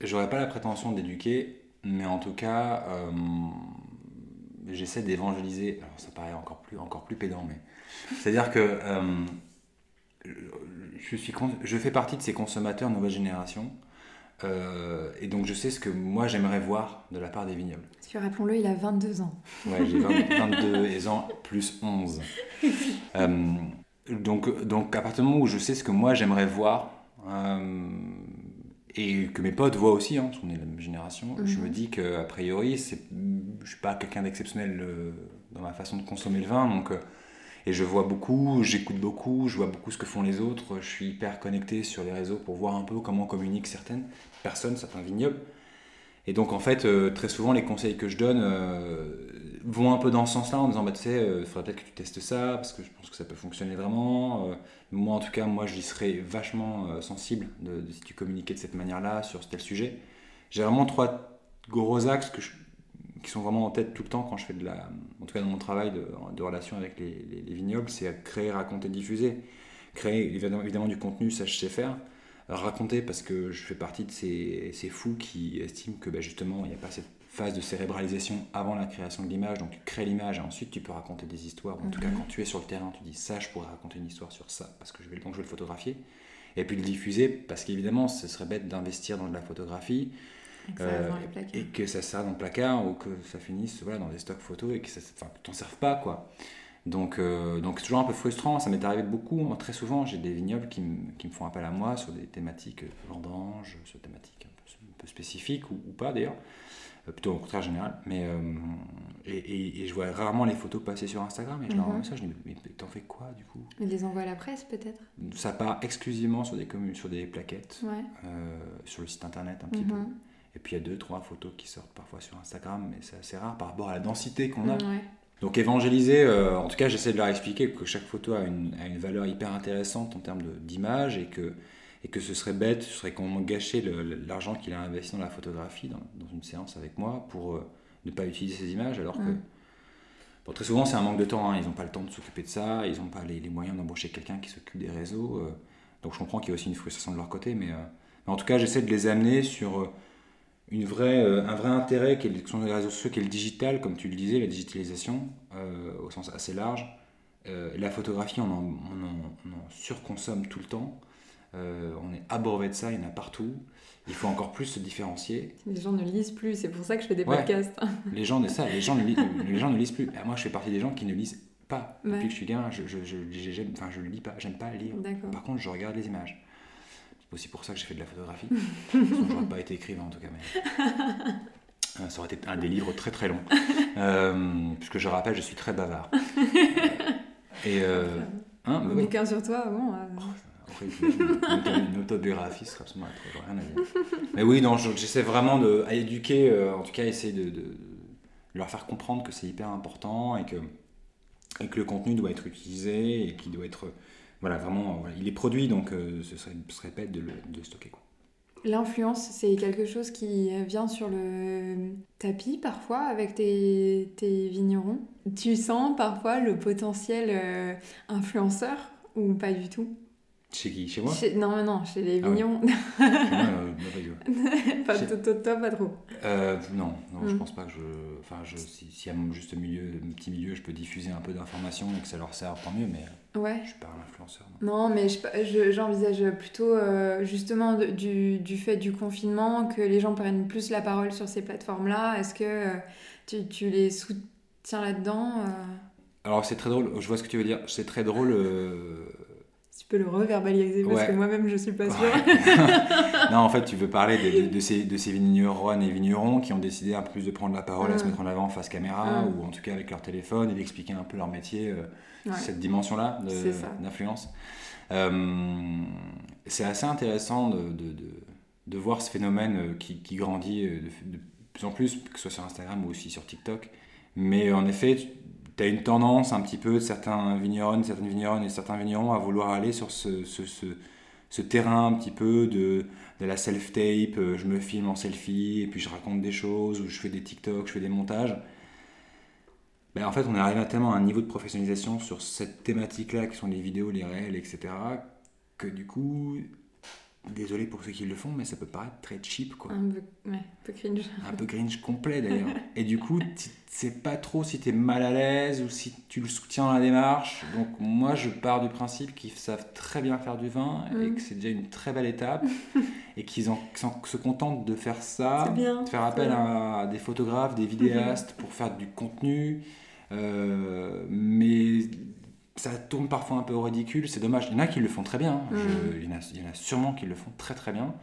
j'aurais pas la prétention d'éduquer, mais en tout cas, euh, j'essaie d'évangéliser. Alors, ça paraît encore plus, encore plus pédant, mais. C'est-à-dire que euh, je, suis, je fais partie de ces consommateurs nouvelle génération. Euh, et donc je sais ce que moi j'aimerais voir de la part des vignobles. Parce que rappelons-le, il a 22 ans. Ouais, j'ai 22 ans plus 11. donc, donc à partir du moment où je sais ce que moi j'aimerais voir, et que mes potes voient aussi, hein, parce qu'on est de la même génération, je mhm. me dis qu'a priori, je ne suis pas quelqu'un d'exceptionnel euh, dans ma façon de consommer le vin, donc, euh, et je vois beaucoup, j'écoute beaucoup, je vois beaucoup ce que font les autres, je suis hyper connecté sur les réseaux pour voir un peu comment communiquent certaines personnes, certains vignobles. Et donc en fait, euh, très souvent, les conseils que je donne vont un peu dans ce sens-là, en disant, bah, tu sais, il faudrait peut-être que tu testes ça, parce que je pense que ça peut fonctionner vraiment. Moi, en tout cas, moi, j'y serais vachement euh, sensible de, si tu communiquais de cette manière-là sur tel sujet. J'ai vraiment trois gros axes que qui sont vraiment en tête tout le temps quand je fais de la, en tout cas dans mon travail de, de relation avec les, vignobles, c'est créer, raconter, diffuser. Créer évidemment du contenu, ça je sais faire. Raconter parce que je fais partie de ces, ces fous qui estiment que bah, justement il n'y a pas cette phase de cérébralisation avant la création de l'image. Donc tu crées l'image et ensuite tu peux raconter des histoires. En tout cas, mhm. quand tu es sur le terrain, tu dis ça, je pourrais raconter une histoire sur ça parce que je vais, donc je vais le photographier. Et puis le diffuser parce qu'évidemment, ce serait bête d'investir dans de la photographie. Et que, ça, euh, dans dans le placard ou que ça finisse voilà, dans des stocks photos et que ça t'en serve pas quoi. Donc euh, donc c'est toujours un peu frustrant, ça m'est arrivé beaucoup, très souvent j'ai des vignobles qui, qui, me font appel à moi sur des thématiques vendanges, sur des thématiques un peu, spécifiques ou, ou pas d'ailleurs, euh, plutôt au contraire général. Mais, euh, et, et, je vois rarement les photos passer sur Instagram et je leur envoie ça. Je dis, mais t'en fais quoi du coup? Ils les envoient à la presse peut-être? Ça part exclusivement sur des, communes, sur des plaquettes, euh, sur le site internet un petit peu. Mhm. Et puis il y a deux, trois photos qui sortent parfois sur Instagram, mais c'est assez rare par rapport à la densité qu'on a. Donc évangéliser, en tout cas j'essaie de leur expliquer que chaque photo a une, a une valeur hyper intéressante en termes d'image et que et que ce serait bête, ce serait complètement gâcher l'argent qu'il a investi dans la photographie, dans, une séance avec moi, pour euh, ne pas utiliser ces images, alors que bon, très souvent c'est un manque de temps, hein. ils n'ont pas le temps de s'occuper de ça, ils n'ont pas les, moyens d'embaucher quelqu'un qui s'occupe des réseaux, euh. donc je comprends qu'il y a aussi une frustration de leur côté, mais, euh, en tout cas j'essaie de les amener sur une vraie, un vrai intérêt qui est, sont les réseaux sociaux, qui est le digital, comme tu le disais, la digitalisation, au sens assez large. la photographie, on en, on en surconsomme tout le temps. Euh, on est abreuvé de ça, il y en a partout. Il faut encore plus se différencier. Les gens ne lisent plus, c'est pour ça que je fais des podcasts. les gens, ça, les gens, ne, les gens ne lisent plus. moi, je fais partie des gens qui ne lisent pas. Depuis que je suis gamin, je, je, je, enfin, je lis pas, j'aime pas lire. Par contre, je regarde les images. C'est aussi pour ça que j'ai fait de la photographie. je n'aurais pas été écrivain en tout cas. Mais... Euh, ça aurait été un des livres très très long. Euh, puisque je rappelle, je suis très bavard. et. Hein, bah bouquin sur toi, bon. Oh, une, autobiographie, ce serait absolument rien à dire. Mais oui, j'essaie vraiment de, à éduquer, euh, en tout cas, essayer de, leur faire comprendre que c'est hyper important et que, et que le contenu doit être utilisé et qu'il doit être, voilà, vraiment, il est produit, donc euh, ce, serait, ce serait bête de le de stocker. L'influence, c'est quelque chose qui vient sur le tapis parfois avec tes, tes vignerons. Tu sens parfois le potentiel euh, influenceur ou pas du tout? Chez qui? Chez moi? Non, non, chez les vignons. Ah ouais. non, pas, toi, pas trop. Euh, non, non je mm. pense pas que je. Enfin, je, si, si à mon juste milieu, petit milieu, je peux diffuser un peu d'informations et que ça leur sert, tant mieux, mais ouais. je suis pas un influenceur. Non, non mais j'envisage je, plutôt, euh, justement, du, du, fait du confinement, que les gens prennent plus la parole sur ces plateformes-là. Est-ce que euh, tu, tu, les soutiens là-dedans Alors c'est très drôle, je vois ce que tu veux dire. C'est très drôle. Peux le reverbaliser parce Ouais. que moi-même je suis pas sûre. non, en fait, tu veux parler de, de- de ces, de ces vigneronnes et vignerons qui ont décidé un peu plus de prendre la parole, à se Mm. mettre en avant face caméra, Mm. ou en tout cas avec leur téléphone, et d'expliquer un peu leur métier, euh, Ouais. cette dimension-là d'influence. Euh, c'est assez intéressant de, voir ce phénomène euh, qui, qui grandit de, de plus en plus, que ce soit sur Instagram ou aussi sur TikTok. Mais en effet, tu as une tendance un petit peu de certains vignerons, certaines vigneronnes et certains vignerons à vouloir aller sur ce, terrain un petit peu de, de la self-tape, euh, je me filme en selfie et puis je raconte des choses, ou je fais des TikTok, je fais des montages. Ben, en fait, on est arrivé à tellement à un niveau de professionnalisation sur cette thématique-là, qui sont les vidéos, les réels, etc., que du coup, désolé pour ceux qui le font, mais ça peut paraître très cheap, quoi. Un peu, ouais, un peu cringe. Un peu cringe complet d'ailleurs. Et du coup, tu sais pas trop si tu es mal à l'aise ou si tu le soutiens dans la démarche. Donc moi, je pars du principe qu'ils savent très bien faire du vin et Mhm. que c'est déjà une très belle étape et qu'ils se contentent de faire ça, bien, de faire appel à des photographes, des vidéastes pour faire du contenu. Euh, mais ça tourne parfois un peu au ridicule, c'est dommage. Il y en a qui le font très bien, Je- Mhm. il, y en a, il y en a sûrement qui le font très très bien.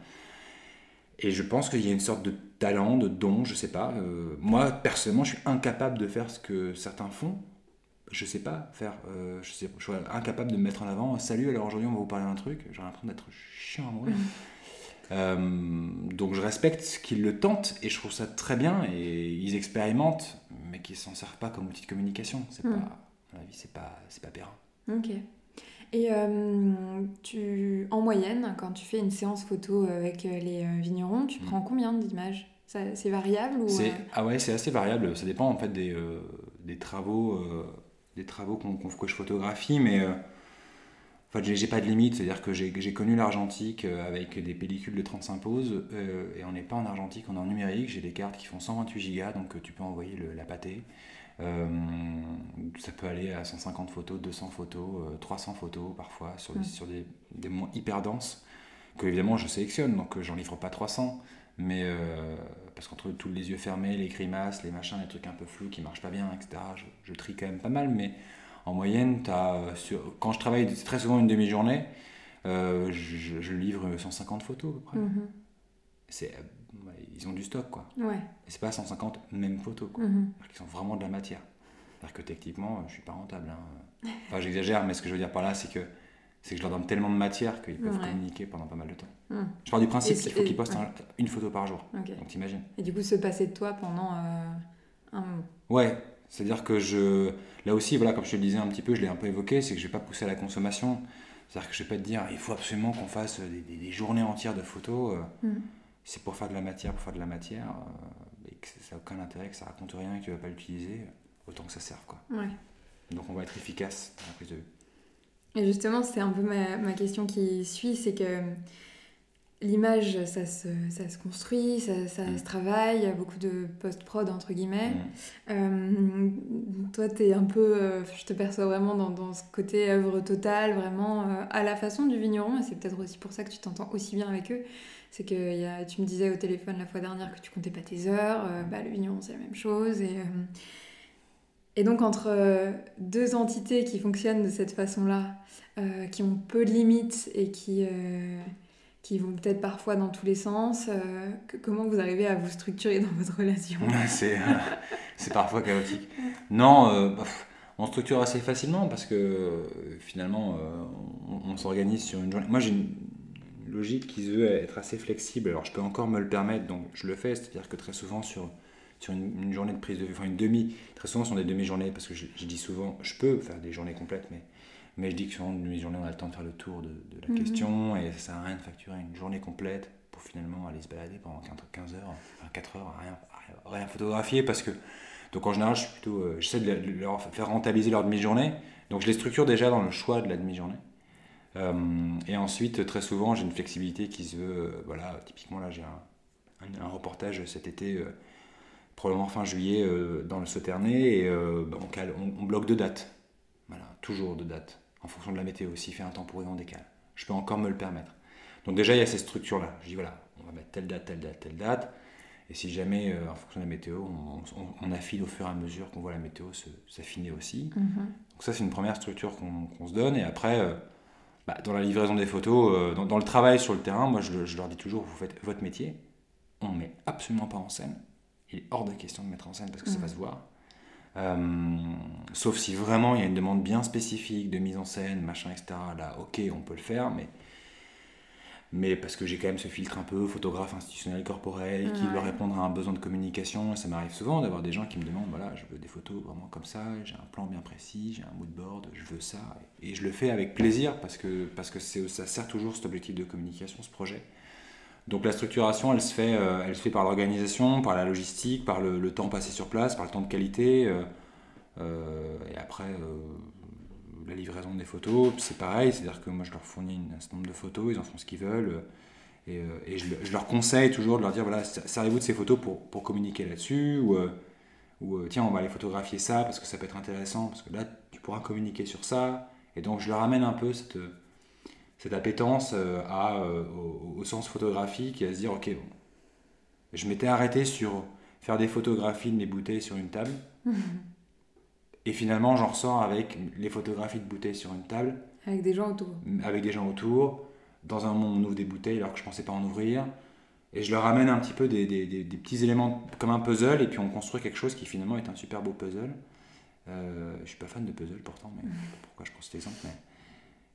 Et je pense qu'il y a une sorte de talent, de don, je sais pas. Euh, moi, personnellement, je suis incapable de faire ce que certains font. Je sais pas faire. euh, je, sais, je suis incapable de me mettre en avant. Salut, alors aujourd'hui, on va vous parler d'un truc. J'ai l'impression d'être chiant à mourir. Euh, donc je respecte qu'ils le tentent et je trouve ça très bien. Et ils expérimentent, mais qu'ils s'en servent pas comme outil de communication. C'est Mm. pas, à mon avis, c'est pas, c'est pas périn. Ok. Et euh, tu, en moyenne, quand tu fais une séance photo avec euh, les euh, vignerons, tu Mm. prends combien d'images? C'est variable ou euh, ah ouais, c'est assez variable. Ça dépend en fait des, euh, des travaux, euh, des travaux qu'on, que je photographie, mais euh, en fait, j'ai, pas de limite. C'est-à-dire que j'ai, connu l'argentique euh, avec des pellicules de 35 poses, euh, et on n'est pas en argentique, on est en numérique. J'ai des cartes qui font 128 Go, donc euh, tu peux envoyer le- la pâtée. Euh, ça peut aller à 150 photos, 200 photos, euh, 300 photos parfois sur des, Mm. sur des, des moments hyper denses que évidemment je sélectionne, donc euh, j'en livre pas 300. Mais euh, parce qu'entre tous les yeux fermés, les grimaces, les machins, les trucs un peu flous qui marchent pas bien, etc., je, je trie quand même pas mal. Mais en moyenne, euh, sur, quand je travaille très souvent une demi-journée, euh, je, je livre 150 photos à peu près. Mhm. C'est, euh, ils ont du stock quoi. Ouais. Et c'est pas 150 mêmes photos quoi. Mhm. C'est-à-dire qu'ils sont vraiment de la matière. C'est-à-dire que techniquement, je suis pas rentable. hein. Enfin, j'exagère, mais ce que je veux dire par là, c'est que, c'est que je leur donne tellement de matière qu'ils peuvent Ouais. communiquer pendant pas mal de temps. Mhm. Je pars du principe qu'il faut qu'ils postent ouais. un- une photo par jour. Donc t'imagines. Et du coup, se passer de toi pendant euh, un. Ouais, c'est-à-dire que je. Là aussi, voilà, comme je te le disais un petit peu, je l'ai un peu évoqué, c'est que je vais pas pousser à la consommation. C'est-à-dire que je vais pas te dire, il faut absolument qu'on fasse des, des- des journées entières de photos. euh, Mhm. C'est pour faire de la matière, pour faire de la matière, euh, et que ça n'a aucun intérêt, que ça raconte rien et que tu vas pas l'utiliser, autant que ça serve, quoi. Ouais. Donc on va être efficace dans la prise de vue. Et justement, c'est un peu ma, ma question qui suit, c'est que l'image, ça se, ça se construit, ça, ça Mm. se travaille, il y a beaucoup de post-prod, entre guillemets. Mm. Euh, toi, tu es un peu, euh, je te perçois vraiment dans, dans ce côté œuvre totale, vraiment euh, à la façon du vigneron, et c'est peut-être aussi pour ça que tu t'entends aussi bien avec eux. C'est que y a, tu me disais au téléphone la fois dernière que tu comptais pas tes heures, euh, bah, vigneron c'est la même chose. Et, euh, et donc entre euh, deux entités qui fonctionnent de cette façon-là, qui ont peu de limites et qui, qui vont peut-être parfois dans tous les sens, comment vous arrivez à vous structurer dans votre relation? C'est, parfois chaotique. Non, on structure assez facilement parce que finalement, on, on s'organise sur une journée. Moi, j'ai une logique qui se veut être assez flexible. Alors, je peux encore me le permettre, donc je le fais. C'est-à-dire que très souvent, sur, sur une, une journée de prise de vue, enfin une demi, très souvent, sont des demi-journées parce que je, je dis souvent, je peux faire des journées complètes, mais, mais je dis que sur une demi-journée, on a le temps de faire le tour de, de la Mhm. question et ça sert à rien de facturer une journée complète pour finalement aller se balader pendant 15 heures, enfin 4 heures, à rien, à rien, photographier parce que donc en général, je suis plutôt, euh, j'essaie de le- leur faire rentabiliser leur demi-journée. Donc je les structure déjà dans le choix de la demi-journée. Euh, et ensuite, très souvent, j'ai une flexibilité qui se veut. euh, voilà, typiquement là, j'ai un, un- un reportage cet été, euh, probablement fin juillet, euh, dans le Sauternay, et euh, bah, on, cale- on- on bloque deux dates. Voilà, toujours deux dates, en fonction de la météo. S'il fait un temps pourri, on décale. Je peux encore me le permettre. Donc déjà, il y a ces structures-là. Je dis voilà, on va mettre telle date, telle date, telle date. Et si jamais, en fonction de la météo, on, affine au fur et à mesure qu'on voit la météo s'affiner aussi. Mhm. Donc ça, c'est une première structure qu'on se donne. Et après, bah, dans la livraison des photos, dans, le travail sur le terrain, moi, je, je leur dis toujours, vous faites votre métier. On ne met absolument pas en scène. Il est hors de question de mettre en scène parce que ça mhm. va se voir. Euh, sauf si vraiment il y a une demande bien spécifique de mise en scène, machin, etc. Là, ok, on peut le faire, mais, mais parce que j'ai quand même ce filtre un peu photographe institutionnel corporel qui doit répondre à un besoin de communication. Ça m'arrive souvent d'avoir des gens qui me demandent voilà, je veux des photos vraiment comme ça, j'ai un plan bien précis, j'ai un mood board, je veux ça. Et, je le fais avec plaisir parce que, parce que ça sert toujours cet objectif de communication, ce projet. Donc la structuration, elle se fait, euh, elle se fait par l'organisation, par la logistique, par le, temps passé sur place, par le temps de qualité. Euh, euh, et après, la livraison des photos, c'est pareil. C'est-à-dire que moi, je leur fournis un certain nombre de photos, ils en font ce qu'ils veulent. Et, je, leur conseille toujours de leur dire, voilà, servez-vous de ces photos pour, communiquer là-dessus. Ou, ou tiens, on va aller photographier ça parce que ça peut être intéressant, parce que là, tu pourras communiquer sur ça. Et donc, je leur amène un peu cette cette appétence euh, euh, au, sens photographique et à se dire, ok, bon, je m'étais arrêté sur faire des photographies de mes bouteilles sur une table. et finalement, j'en ressors avec les photographies de bouteilles sur une table. Avec des gens autour. Avec des gens autour. Dans un monde, on ouvre des bouteilles alors que je pensais pas en ouvrir. Et je leur amène un petit peu des, des, des, petits éléments comme un puzzle, et puis on construit quelque chose qui finalement est un super beau puzzle. Euh, je suis pas fan de puzzle pourtant, mais pourquoi je prends cet exemple mais...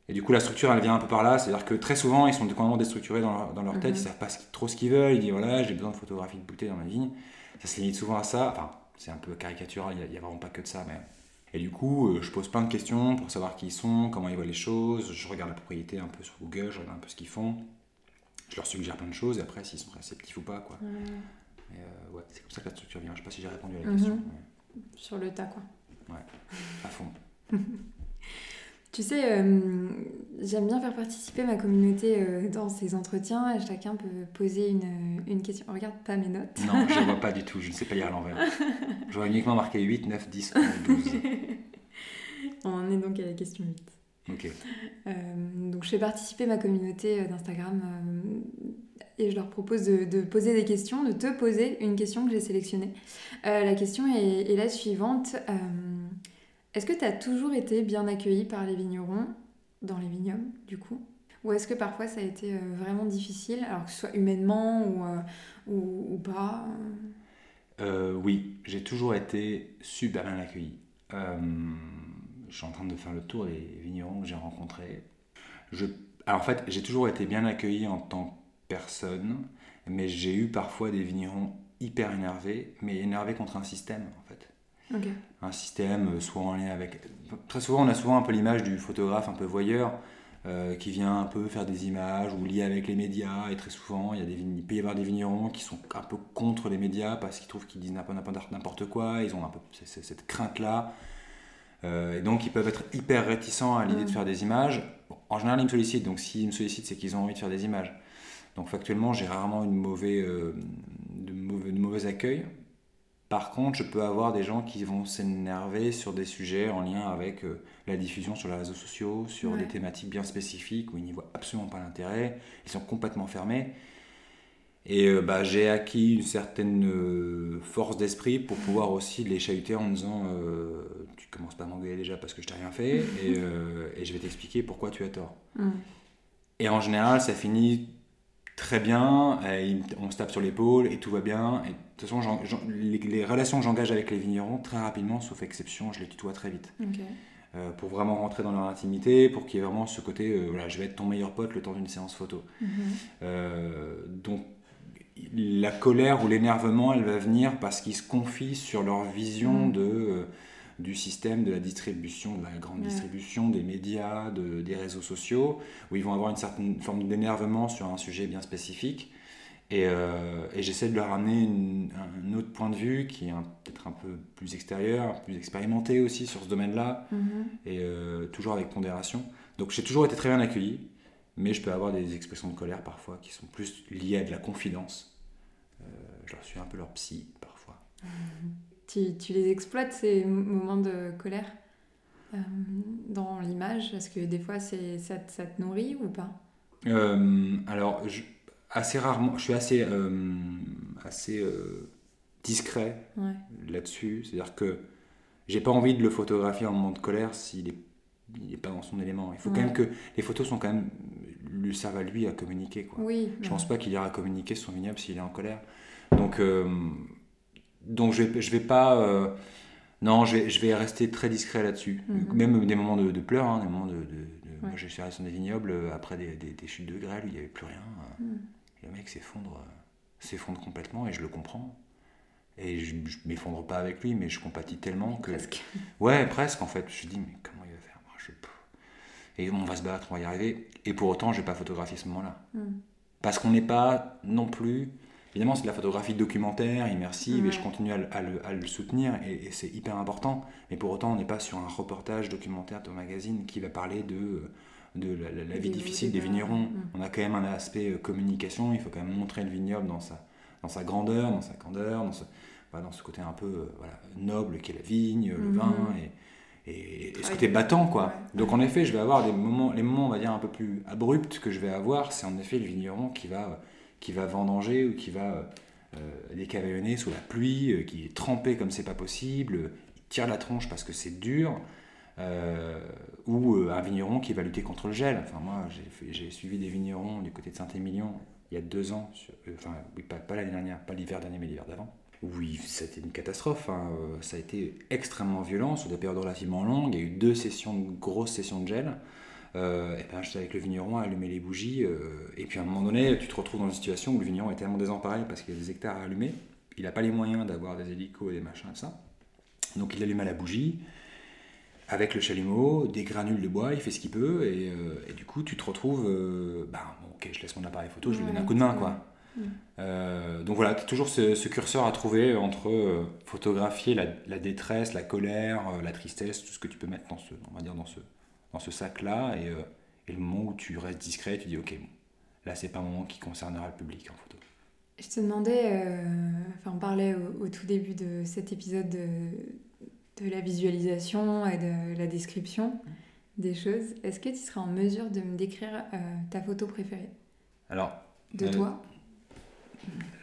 Et du coup, la structure, elle vient un peu par là. C'est-à-dire que très souvent, ils sont complètement déstructurés dans leur, dans leur tête, ils mhm. savent pas trop ce qu'ils veulent. Ils disent voilà, j'ai besoin de photographies de bouteilles dans ma vigne. Ça se limite souvent à ça. Enfin, c'est un peu caricatural, il n'y a, vraiment pas que de ça. Mais... Et du coup, euh, je pose plein de questions pour savoir qui ils sont, comment ils voient les choses. Je regarde la propriété un peu sur Google, je regarde un peu ce qu'ils font. Je leur suggère plein de choses, et après, s'ils sont réceptifs ou pas. Quoi. Euh, ouais, c'est comme ça que la structure vient. Je sais pas si j'ai répondu à la question. Mhm. Sur le tas, quoi. Ouais, à fond. Tu sais, euh, j'aime bien faire participer ma communauté euh, dans ces entretiens. Chacun peut poser une, une question. regarde pas mes notes. Non, je ne vois pas du tout. Je ne sais pas lire à l'envers. Je vois uniquement marqué 8, 9, 10, 11, 12. On en est donc à la question 8. Ok. Euh, donc, je fais participer ma communauté d'Instagram et je leur propose de, de, poser des questions, de te poser une question que j'ai sélectionnée. la question est, est la suivante. Est-ce que tu as toujours été bien accueilli par les vignerons, dans les vignobles du coup? Ou est-ce que parfois ça a été euh, vraiment difficile, alors que ce soit humainement ou, euh, ou, pas? Euh, Oui, j'ai toujours été super bien accueilli. je suis en train de faire le tour des vignerons que j'ai rencontrés. Alors en fait, j'ai toujours été bien accueilli en tant que personne, mais j'ai eu parfois des vignerons hyper énervés, mais énervés contre un système Un système euh, soit en lien avec... Très souvent, on a souvent un peu l'image du photographe un peu voyeur euh, qui vient un peu faire des images ou lié avec les médias. Et très souvent, il, y a des, il peut y avoir des vignerons qui sont un peu contre les médias parce qu'ils trouvent qu'ils disent n'importe quoi. Ils ont un peu cette crainte-là. Euh, et donc, ils peuvent être hyper réticents à l'idée de faire des images. en général, ils me sollicitent. Donc, s'ils me sollicitent, c'est qu'ils ont envie de faire des images. Donc, factuellement, j'ai rarement une de mauvais, de mauvais accueil. Par contre, je peux avoir des gens qui vont s'énerver sur des sujets en lien avec euh, la diffusion sur les réseaux sociaux, sur des thématiques bien spécifiques où ils n'y voient absolument pas l'intérêt, ils sont complètement fermés. Et euh, bah, j'ai acquis une certaine euh, force d'esprit pour pouvoir aussi les chahuter en disant Tu commences pas à m'engueuler déjà parce que je t'ai rien fait, et, je vais t'expliquer pourquoi tu as tort. Et en général, ça finit très bien, on se tape sur l'épaule et tout va bien. Et toute façon, les, relations que j'engage avec les vignerons, très rapidement, sauf exception, je les tutoie très vite. Euh, pour vraiment rentrer dans leur intimité, pour qu'il y ait vraiment ce côté, euh, voilà, je vais être ton meilleur pote le temps d'une séance photo. Mhm. Euh, donc la colère ou l'énervement, elle va venir parce qu'ils se confient sur leur vision mhm. de du système de la distribution, de la grande distribution, des médias, de, des réseaux sociaux, où ils vont avoir une certaine forme d'énervement sur un sujet bien spécifique. Et, euh, et j'essaie de leur amener un autre point de vue qui est peut-être un peu plus extérieur, plus expérimenté aussi sur ce domaine-là, mm-hmm. et euh, toujours avec pondération. Donc j'ai toujours été très bien accueilli, mais je peux avoir des expressions de colère parfois qui sont plus liées à de la confidence. Euh, je leur suis un peu leur psy parfois. Mm-hmm tu, les exploites, ces moments de colère dans l'image? Est-ce que des fois, ça, ça, te nourrit ou pas? Alors, assez rarement, je suis assez, euh, assez euh, discret Ouais. là-dessus. C'est-à-dire que j'ai pas envie de le photographier en moment de colère s'il est, il est pas dans son élément. Il faut quand Ouais. même que les photos sont quand même lui servent à lui à communiquer. Quoi. Oui. Je pense pas qu'il ira communiquer son vignoble s'il est en colère. Donc, euh, donc je vais, je vais pas. non, je vais, je vais rester très discret là-dessus. Mhm. Même des moments de, de pleurs, hein, des moments de. de- de- Moi, Ouais. allé sur des vignobles après des, des- des chutes de grêle il n'y avait plus rien. et le mec s'effondre, euh, s'effondre complètement et je le comprends. Et je, je m'effondre pas avec lui, mais je compatis tellement que. Presque. Ouais, presque en fait. Je me dis, mais comment il va faire? Moi, je- Et on va se battre, on va y arriver. Et pour autant, je vais pas photographier ce moment-là. Mhm. Parce qu'on n'est pas non plus. Évidemment, c'est de la photographie documentaire, immersive, et je continue à, le- à le, à le soutenir, et, et c'est hyper important. Mais pour autant, on n'est pas sur un reportage documentaire de magazine qui va parler de, de la, la- la vie Des difficile des vignerons. Mm. On a quand même un aspect euh, communication, il faut quand même montrer le vignoble dans sa, dans sa grandeur, dans sa candeur, dans ce, voilà, dans ce côté un peu euh, voilà, noble qu'est la vigne, le Mhm. vin, et, et, et ce côté battant. quoi. Ouais. Donc en effet, je vais avoir des moments, les moments, on va dire, un peu plus abrupts que je vais avoir, c'est en effet le vigneron qui va, qui va vendanger ou qui va euh, décavaillonner sous la pluie, euh, qui est trempé comme c'est pas possible, euh, il tire la tronche parce que c'est dur, euh, ou euh, un vigneron qui va lutter contre le gel. Enfin moi, j'ai suivi des vignerons du côté de Saint-Émilion il y a deux ans, euh, enfin oui, pas, l'année dernière, pas l'hiver dernier, mais l'hiver d'avant. Oui, c'était une catastrophe. hein. Euh, Ça a été extrêmement violent sur des périodes relativement longues. Il y a eu deux sessions, grosses sessions de gel. Et ben, j'étais avec le vigneron à allumer les bougies. et puis à un moment donné, tu te retrouves dans une situation où le vigneron est tellement désemparé parce qu'il y a des hectares à allumer. Il n'a pas les moyens d'avoir des hélicos et des machins et ça. Donc il allume à la bougie avec le chalumeau, des granules de bois, il fait ce qu'il peut. Et, euh, et du coup, tu te retrouves. euh, bah, bon, ok, je laisse mon appareil photo, je lui donne un coup de main. quoi. Euh, donc voilà, tu as toujours ce, ce curseur à trouver entre euh, photographier la, la détresse, la colère, la tristesse, tout ce que tu peux mettre dans ce, on va dire dans ce, dans ce sac-là, et, et le moment où tu restes discret, tu dis ok, bon, là c'est pas un moment qui concernera le public en photo. Je te demandais, enfin on parlait au, au tout début de cet épisode de, de la visualisation et de la description des choses. Est-ce que tu seras en mesure de me décrire euh, ta photo préférée? Alors, de Euh, toi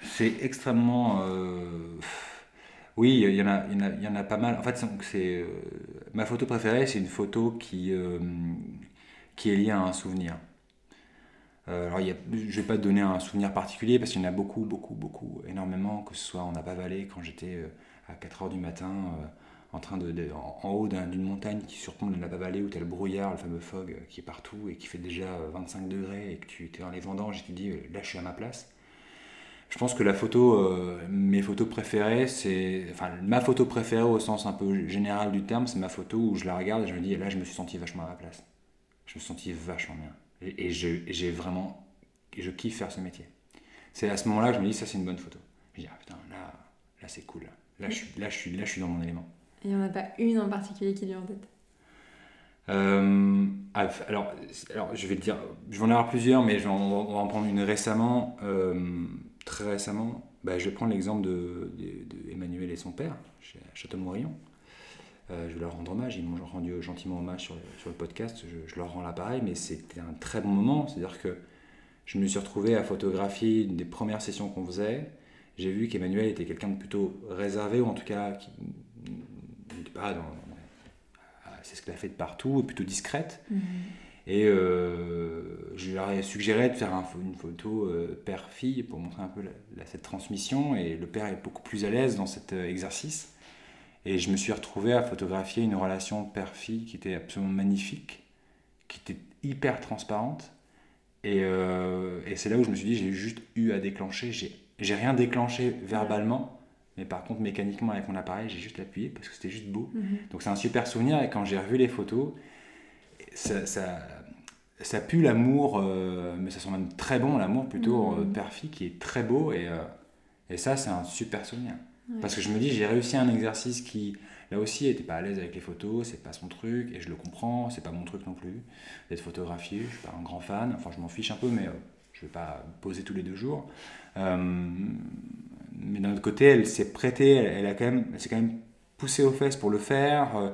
c'est extrêmement. euh, Oui, il y, en a, il, y en a, il y en a pas mal. En fait, c'est- euh, ma photo préférée, c'est une photo qui, euh, qui est liée à un souvenir. Euh, alors, il y a- je ne vais pas te donner un souvenir particulier parce qu'il y en a beaucoup, beaucoup, beaucoup, énormément, que ce soit en Napa Valley quand j'étais euh, à 4 heures du matin euh, en, train de, en, haut d'un- d'une montagne qui surplombe le Napa Valley où tu as le brouillard, le fameux fog euh, qui est partout et qui fait déjà euh, 25 degrés et que tu es dans les vendanges et tu te dis euh, là je suis à ma place. Je pense que la photo, euh, mes photos préférées, c'est. Enfin, ma photo préférée au sens un peu général du terme, c'est ma photo où je la regarde et je me dis, là, je me suis senti vachement à ma place. Je me suis senti vachement bien. Et, et j'ai vraiment. Je kiffe faire ce métier. C'est à ce moment-là que je me dis, ça, c'est une bonne photo. Je dis, ah putain, là, là c'est cool. Là, je suis, là, je suis, là, je suis dans mon élément. Il n'y en a pas une en particulier qui lui en tête Euh, alors, alors, je vais te dire, je vais en avoir plusieurs, mais on va en prendre une récemment, euh, très récemment. Bah, je vais prendre l'exemple de, et son père, chez Château-Morillon. Euh, je vais leur rendre hommage, ils m'ont rendu gentiment hommage sur le, le podcast, je, leur rends l'appareil, mais c'était un très bon moment, c'est-à-dire que je me suis retrouvé à photographier une des premières sessions qu'on faisait. J'ai vu qu'Emmanuel était quelqu'un de plutôt réservé, ou en tout cas pas dans, c'est ce qu'elle a fait de partout, plutôt discrète. Et euh, je leur ai suggéré de faire un- une photo euh, père-fille pour montrer un peu la- la- cette transmission. Et le père est beaucoup plus à l'aise dans cet euh, exercice. Et je me suis retrouvé à photographier une relation père-fille qui était absolument magnifique, qui était hyper transparente. Et, euh, et c'est là où je me suis dit, j'ai juste eu à déclencher. J'ai j'ai rien déclenché verbalement, mais par contre mécaniquement avec mon appareil, j'ai juste appuyé parce que c'était juste beau. Mhm. Donc c'est un super souvenir et quand j'ai revu les photos, ça, ça, ça pue l'amour, euh, mais ça sent même très bon l'amour plutôt Mhm. euh, père-fille qui est très beau et, euh, et ça c'est un super souvenir. Ouais. Parce que je me dis j'ai réussi un exercice qui là aussi était pas à l'aise avec les photos, c'est pas son truc et je le comprends, c'est pas mon truc non plus d'être photographié, je suis pas un grand fan, enfin je m'en fiche un peu mais euh, je vais pas poser tous les deux jours. Euh, mais d'un autre côté, elle s'est prêtée, elle, elle a quand même, s'est quand même poussée aux fesses pour le faire, euh,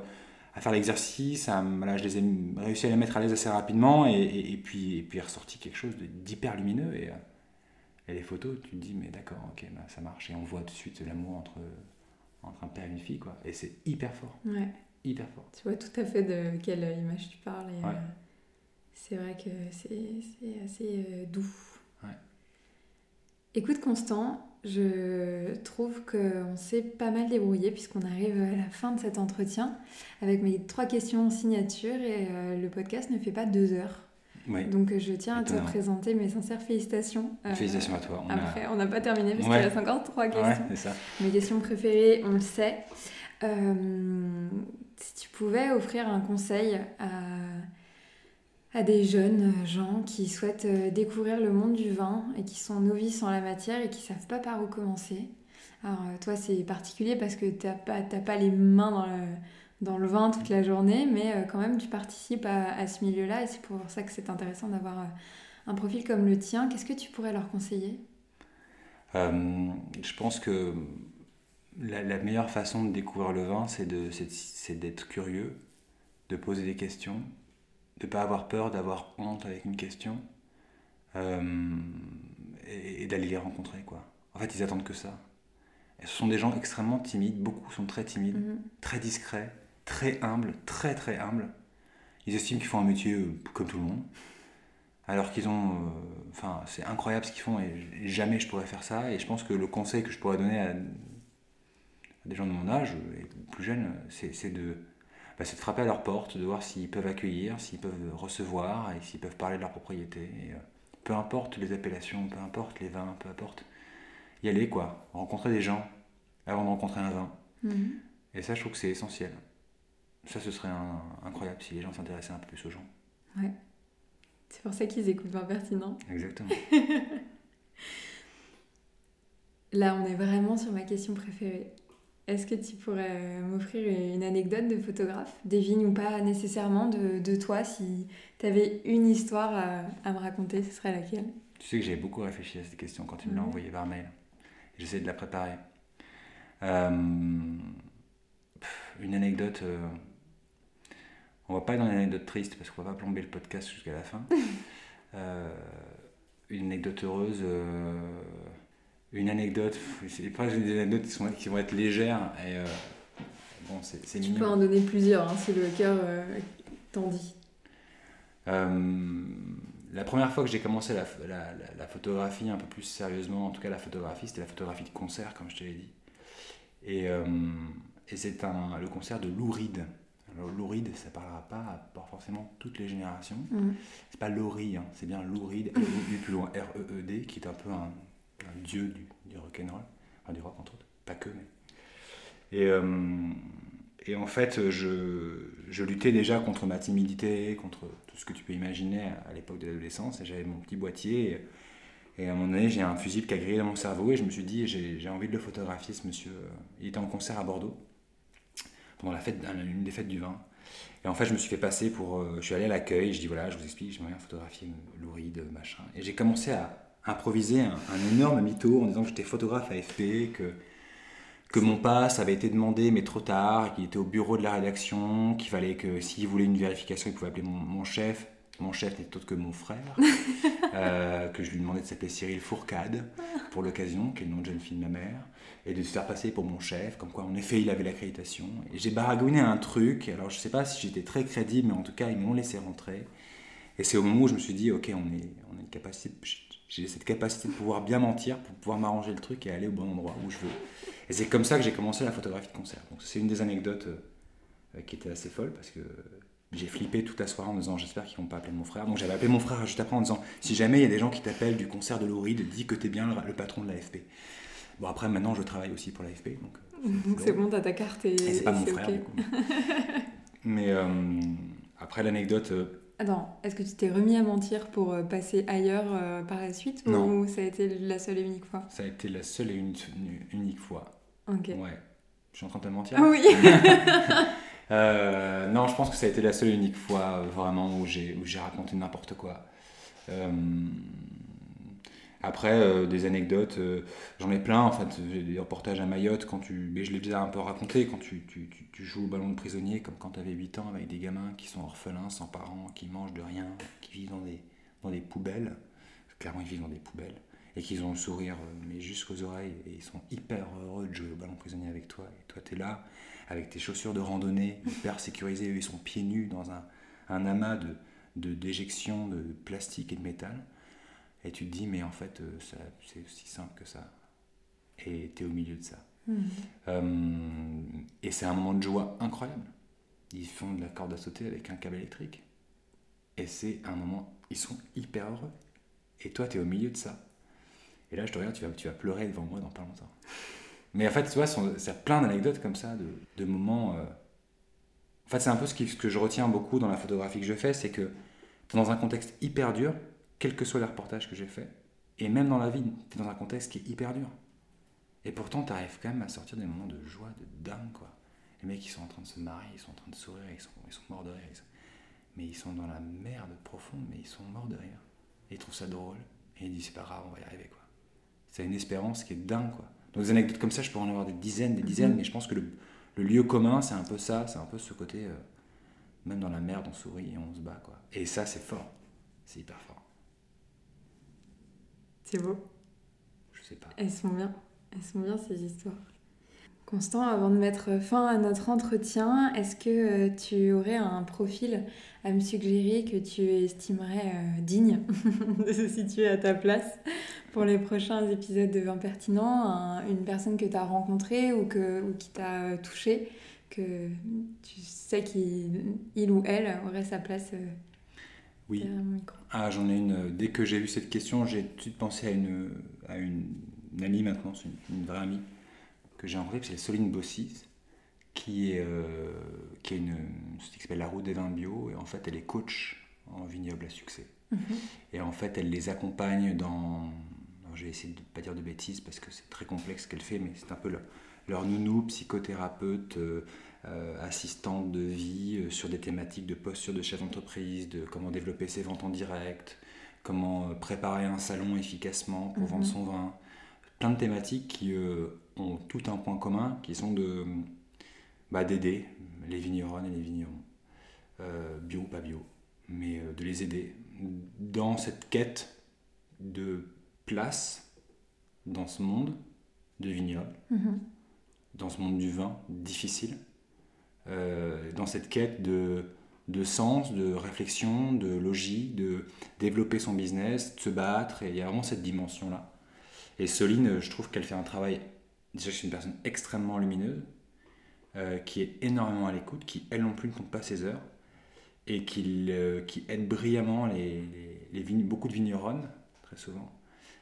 à faire l'exercice. Voilà, je les ai réussi à les mettre à l'aise assez rapidement et, et- et puis et puis est ressorti quelque chose d'hyper lumineux et, euh, Et les photos, tu te dis, mais d'accord, ok, bah, ça marche. Et on voit tout de suite l'amour entre, entre un père et une fille, quoi. Et c'est hyper fort. Ouais. Hyper fort. Tu vois tout à fait de quelle image tu parles. Et, euh, c'est vrai que c'est assez euh, doux. Ouais. Écoute, Constant, je trouve qu'on s'est pas mal débrouillé puisqu'on arrive à la fin de cet entretien avec mes trois questions en signature et euh, le podcast ne fait pas deux heures. Donc je tiens à te présenter mes sincères félicitations. Euh, félicitations à toi. On après, on n'a pas terminé parce qu'il reste encore trois questions. Ça. Mes questions préférées, on le sait. Euh, si tu pouvais offrir un conseil à, à des jeunes gens qui souhaitent euh, découvrir le monde du vin et qui sont novices en la matière et qui savent pas par où commencer. Alors toi c'est particulier parce que tu n'as pas, pas les mains dans le dans le vin toute la journée, mais euh, quand même tu participes à, ce milieu-là et c'est pour ça que c'est intéressant d'avoir euh, un profil comme le tien. Qu'est-ce que tu pourrais leur conseiller? Euh, Je pense que la, meilleure façon de découvrir le vin, c'est d'être curieux, de poser des questions, de ne pas avoir peur d'avoir honte avec une question et, d'aller les rencontrer. Quoi. En fait, ils attendent que ça. Et ce sont des gens extrêmement timides, beaucoup sont très timides, mm-hmm. très discrets très humbles, très très humbles. Ils estiment qu'ils font un métier euh, comme tout le monde. Alors qu'ils ont. Euh, enfin, c'est incroyable ce qu'ils font et jamais je pourrais faire ça. Et je pense que le conseil que je pourrais donner à, des gens de mon âge et plus jeunes, c'est de, bah, de frapper à leur porte, de voir s'ils peuvent accueillir, s'ils peuvent recevoir et s'ils peuvent parler de leur propriété. Et, euh, peu importe les appellations, peu importe les vins, peu importe. Y aller, quoi. Rencontrer des gens avant de rencontrer un vin. Mhm. Et ça, je trouve que c'est essentiel. Ça, ce serait incroyable si les gens s'intéressaient un peu plus aux gens. Ouais. C'est pour ça qu'ils écoutent pas pertinent. Exactement. Là, on est vraiment sur ma question préférée. Est-ce que tu pourrais m'offrir une anecdote de photographe, des vignes ou pas nécessairement, de, de toi Si tu avais une histoire à, me raconter, ce serait laquelle? Tu sais que j'ai beaucoup réfléchi à cette question quand tu me l'as envoyée par mail. J'essaie de la préparer. Euh, une anecdote. Euh, on va pas être dans une anecdote triste parce qu'on va pas plomber le podcast jusqu'à la fin. Euh, une anecdote heureuse, euh, une anecdote, c'est pas des anecdotes qui, sont, qui vont être légères et euh, bon, c'est Tu peux en donner plusieurs hein, si le cœur t'en dit. la première fois que j'ai commencé la, la, photographie un peu plus sérieusement, en tout cas la photographie, c'était la photographie de concert, comme je te l'ai dit. Et, et c'est le concert de Lou Reed. Alors, Louride, ça ne parlera pas à forcément toutes les générations. Mm. C'est pas Laurie, hein, c'est bien Louride, L plus loin, R-E-E-D, qui est un peu un, dieu du, du rock'n'roll, enfin du rock entre autres, pas que, mais. Et, euh, et en fait, je, je, luttais déjà contre ma timidité, contre tout ce que tu peux imaginer à, l'époque de l'adolescence, et j'avais mon petit boîtier. Et, à un moment donné, j'ai un fusible qui a grillé dans mon cerveau, et je me suis dit, j'ai envie de le photographier, ce monsieur. Il était en concert à Bordeaux pendant la fête, une des fêtes du vin. Et en fait, je me suis fait passer pour. Euh, je suis allé à l'accueil, je dis voilà, je vous explique, j'aimerais bien photographier Louride, machin. Et j'ai commencé à improviser un, énorme mytho en disant que j'étais photographe AFP, que, que mon pass avait été demandé, mais trop tard, qu'il était au bureau de la rédaction, qu'il fallait que s'il voulait une vérification, il pouvait appeler mon, chef. Mon chef n'était autre que mon frère, euh, que je lui demandais de s'appeler Cyril Fourcade pour l'occasion, qui est le nom de jeune fille de ma mère et de se faire passer pour mon chef, comme quoi en effet il avait l'accréditation. Et j'ai baragouiné un truc, alors je sais pas si j'étais très crédible, mais en tout cas ils m'ont laissé rentrer. Et c'est au moment où je me suis dit, ok, on, est, on a une capacité, j'ai cette capacité de pouvoir bien mentir pour pouvoir m'arranger le truc et aller au bon endroit où je veux. Et c'est comme ça que j'ai commencé la photographie de concert. Donc c'est une des anecdotes euh, qui était assez folle parce que j'ai flippé toute la soirée en disant j'espère qu'ils vont pas appeler mon frère. Donc j'avais appelé mon frère juste après en disant si jamais il y a des gens qui t'appellent du concert de Louride, dis que tu es bien le, patron de l'AFP. Bon, après, maintenant, je travaille aussi pour l'AFP. Donc, euh, c'est bon, t'as ta carte et. c'est pas mon frère, du coup. Mais euh, après, l'anecdote. Euh, Attends, est-ce que tu t'es remis à mentir pour passer ailleurs par la suite non. Ou ça a été la seule et unique fois? Ça a été la seule et unique, unique fois. Ok. Ouais. Je suis en train de te mentir Ah oui Non, je pense que ça a été la seule et unique fois vraiment où j'ai raconté n'importe quoi. Après, euh, des anecdotes, euh, j'en ai plein. En fait, des reportages à Mayotte, quand tu, mais je l'ai déjà un peu raconté, quand tu, tu, joues au ballon de prisonnier, comme quand tu avais 8 ans, avec des gamins qui sont orphelins, sans parents, qui mangent de rien, qui vivent dans des, poubelles. Clairement, ils vivent dans des poubelles. et qu'ils ont le sourire euh, mais jusqu'aux oreilles et ils sont hyper heureux de jouer au ballon prisonnier avec toi et toi tu es là avec tes chaussures de randonnée hyper sécurisées, eux ils sont pieds nus dans un, amas de, de déjection de plastique et de métal et tu te dis mais en fait euh, ça- c'est aussi simple que ça et tu es au milieu de ça. Mhm. Euh, et c'est un moment de joie incroyable. Ils font de la corde à sauter avec un câble électrique. Et c'est un moment, ils sont hyper heureux. Et toi, tu es au milieu de ça. Et là, je te regarde, tu vas, tu vas pleurer devant moi dans pas longtemps. Mais en fait, tu vois, c'est plein d'anecdotes comme ça, de, de moments. euh, En fait, c'est un peu ce, qui- ce que je retiens beaucoup dans la photographie que je fais, c'est que dans un contexte hyper dur, quel que soit les reportages que j'ai fait. Et même dans la vie, tu es dans un contexte qui est hyper dur. Et pourtant, tu arrives quand même à sortir des moments de joie, de dingue, quoi. Les mecs, ils sont en train de se marier, ils sont en train de sourire, ils sont, ils sont morts de rire. ils sont- Mais ils sont dans la merde profonde, mais ils sont morts de rire. Et ils trouvent ça drôle. Et ils disent, c'est pas grave, on va y arriver, quoi. C'est une espérance qui est dingue, quoi. Donc, des anecdotes comme ça, je pourrais en avoir des dizaines, des dizaines, mais je pense que le, le lieu commun, c'est un peu ça, c'est un peu ce côté, euh, même dans la merde, on sourit et on se bat, quoi. Et ça, c'est fort. C'est hyper fort. C'est beau. Je sais pas. Elles sont bien. Elles sont bien ces histoires. Constant, avant de mettre fin à notre entretien, est-ce que euh, tu aurais un profil à me suggérer que tu estimerais euh, digne de se situer à ta place pour les prochains épisodes de Vin Pertinent Un- Une personne que tu as rencontrée ou, que, ou qui t'a euh, touché, que tu sais qu'il il ou elle aurait sa place Oui. Ah, j'en ai une. Dès que j'ai vu cette question, j'ai tout de suite pensé à une, à une, une amie maintenant, c'est une, une vraie amie que j'ai rencontrée, c'est Soline Bossis, qui est, euh, qui est une qui s'appelle La Route des Vins Bio, et en fait, elle est coach en vignoble à succès. Et en fait, elle les accompagne dans. alors, je vais essayer de ne pas dire de bêtises parce que c'est très complexe ce qu'elle fait, mais c'est un peu leur, leur nounou, psychothérapeute, euh, euh, assistante de vie euh, sur des thématiques de posture de chef d'entreprise, de comment développer ses ventes en direct, comment euh, préparer un salon efficacement pour Mhm. vendre son vin. Plein de thématiques qui euh, ont tout un point commun, qui sont de bah, d'aider les vigneronnes et les vignerons, euh, bio ou pas bio, mais euh, de les aider dans cette quête de place dans ce monde de vignoble, Mhm. dans ce monde du vin difficile, euh, dans cette quête de, de sens, de réflexion, de logique, de développer son business, de se battre, et il y a vraiment cette dimension-là. Et Soline, je trouve qu'elle fait un travail, déjà c'est une personne extrêmement lumineuse, euh, qui est énormément à l'écoute, qui elle non plus ne compte pas ses heures, et qui, euh, aide brillamment les, beaucoup de vigneronnes, très souvent,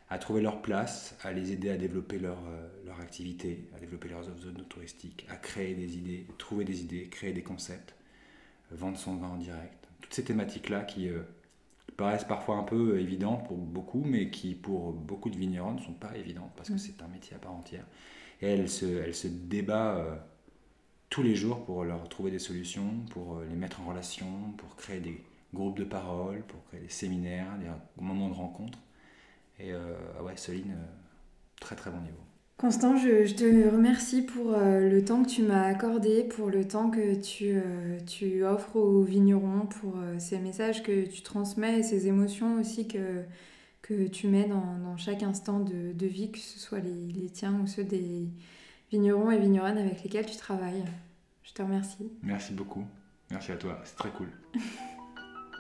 à trouver leur place, à les aider à développer leur, euh, leur activité, à développer leurs zones touristiques, à créer des idées, trouver des idées, créer des concepts, euh, vendre son vin en direct. Toutes ces thématiques-là qui euh, paraissent parfois un peu évidentes pour beaucoup, mais qui pour beaucoup de vignerons ne sont pas évidentes parce que Mm. c'est un métier à part entière. Et elle se, elle se débat euh, tous les jours pour leur trouver des solutions, pour les mettre en relation, pour créer des groupes de parole, pour créer des séminaires, des moments de rencontre. Et euh, ah ouais, Soline, euh, très très bon niveau. Constant, je, je te remercie pour euh, le temps que tu m'as accordé, pour le temps que tu, euh, tu offres aux vignerons, pour euh, ces messages que tu transmets et ces émotions aussi que, que tu mets dans, dans chaque instant de, de vie, que ce soit les, les tiens ou ceux des vignerons et vigneronnes avec lesquels tu travailles. Je te remercie. Merci beaucoup. Merci à toi, c'est très cool.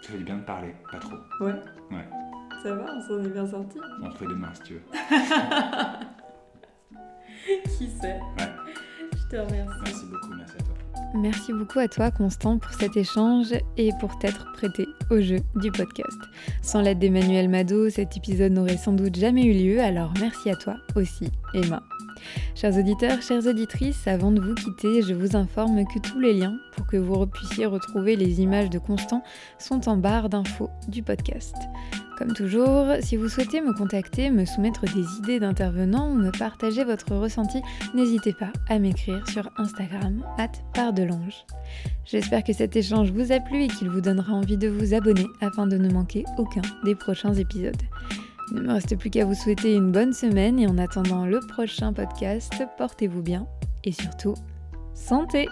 Ça fait du bien de parler, pas trop. Ouais. Ouais. Ça va, on s'en est bien sorti. On se fait demain si tu veux. Qui sait Ouais. Je te remercie. Merci beaucoup, merci à toi. Merci beaucoup à toi Constant pour cet échange et pour t'être prêté au jeu du podcast. Sans l'aide d'Emmanuel Mado, cet épisode n'aurait sans doute jamais eu lieu, alors merci à toi aussi Emma. Chers auditeurs, chères auditrices, avant de vous quitter, je vous informe que tous les liens pour que vous puissiez retrouver les images de Constant sont en barre d'infos du podcast. Comme toujours, si vous souhaitez me contacter, me soumettre des idées d'intervenants ou me partager votre ressenti, n'hésitez pas à m'écrire sur Instagram, pardelange. J'espère que cet échange vous a plu et qu'il vous donnera envie de vous abonner afin de ne manquer aucun des prochains épisodes. Il ne me reste plus qu'à vous souhaiter une bonne semaine et en attendant le prochain podcast, portez-vous bien et surtout, santé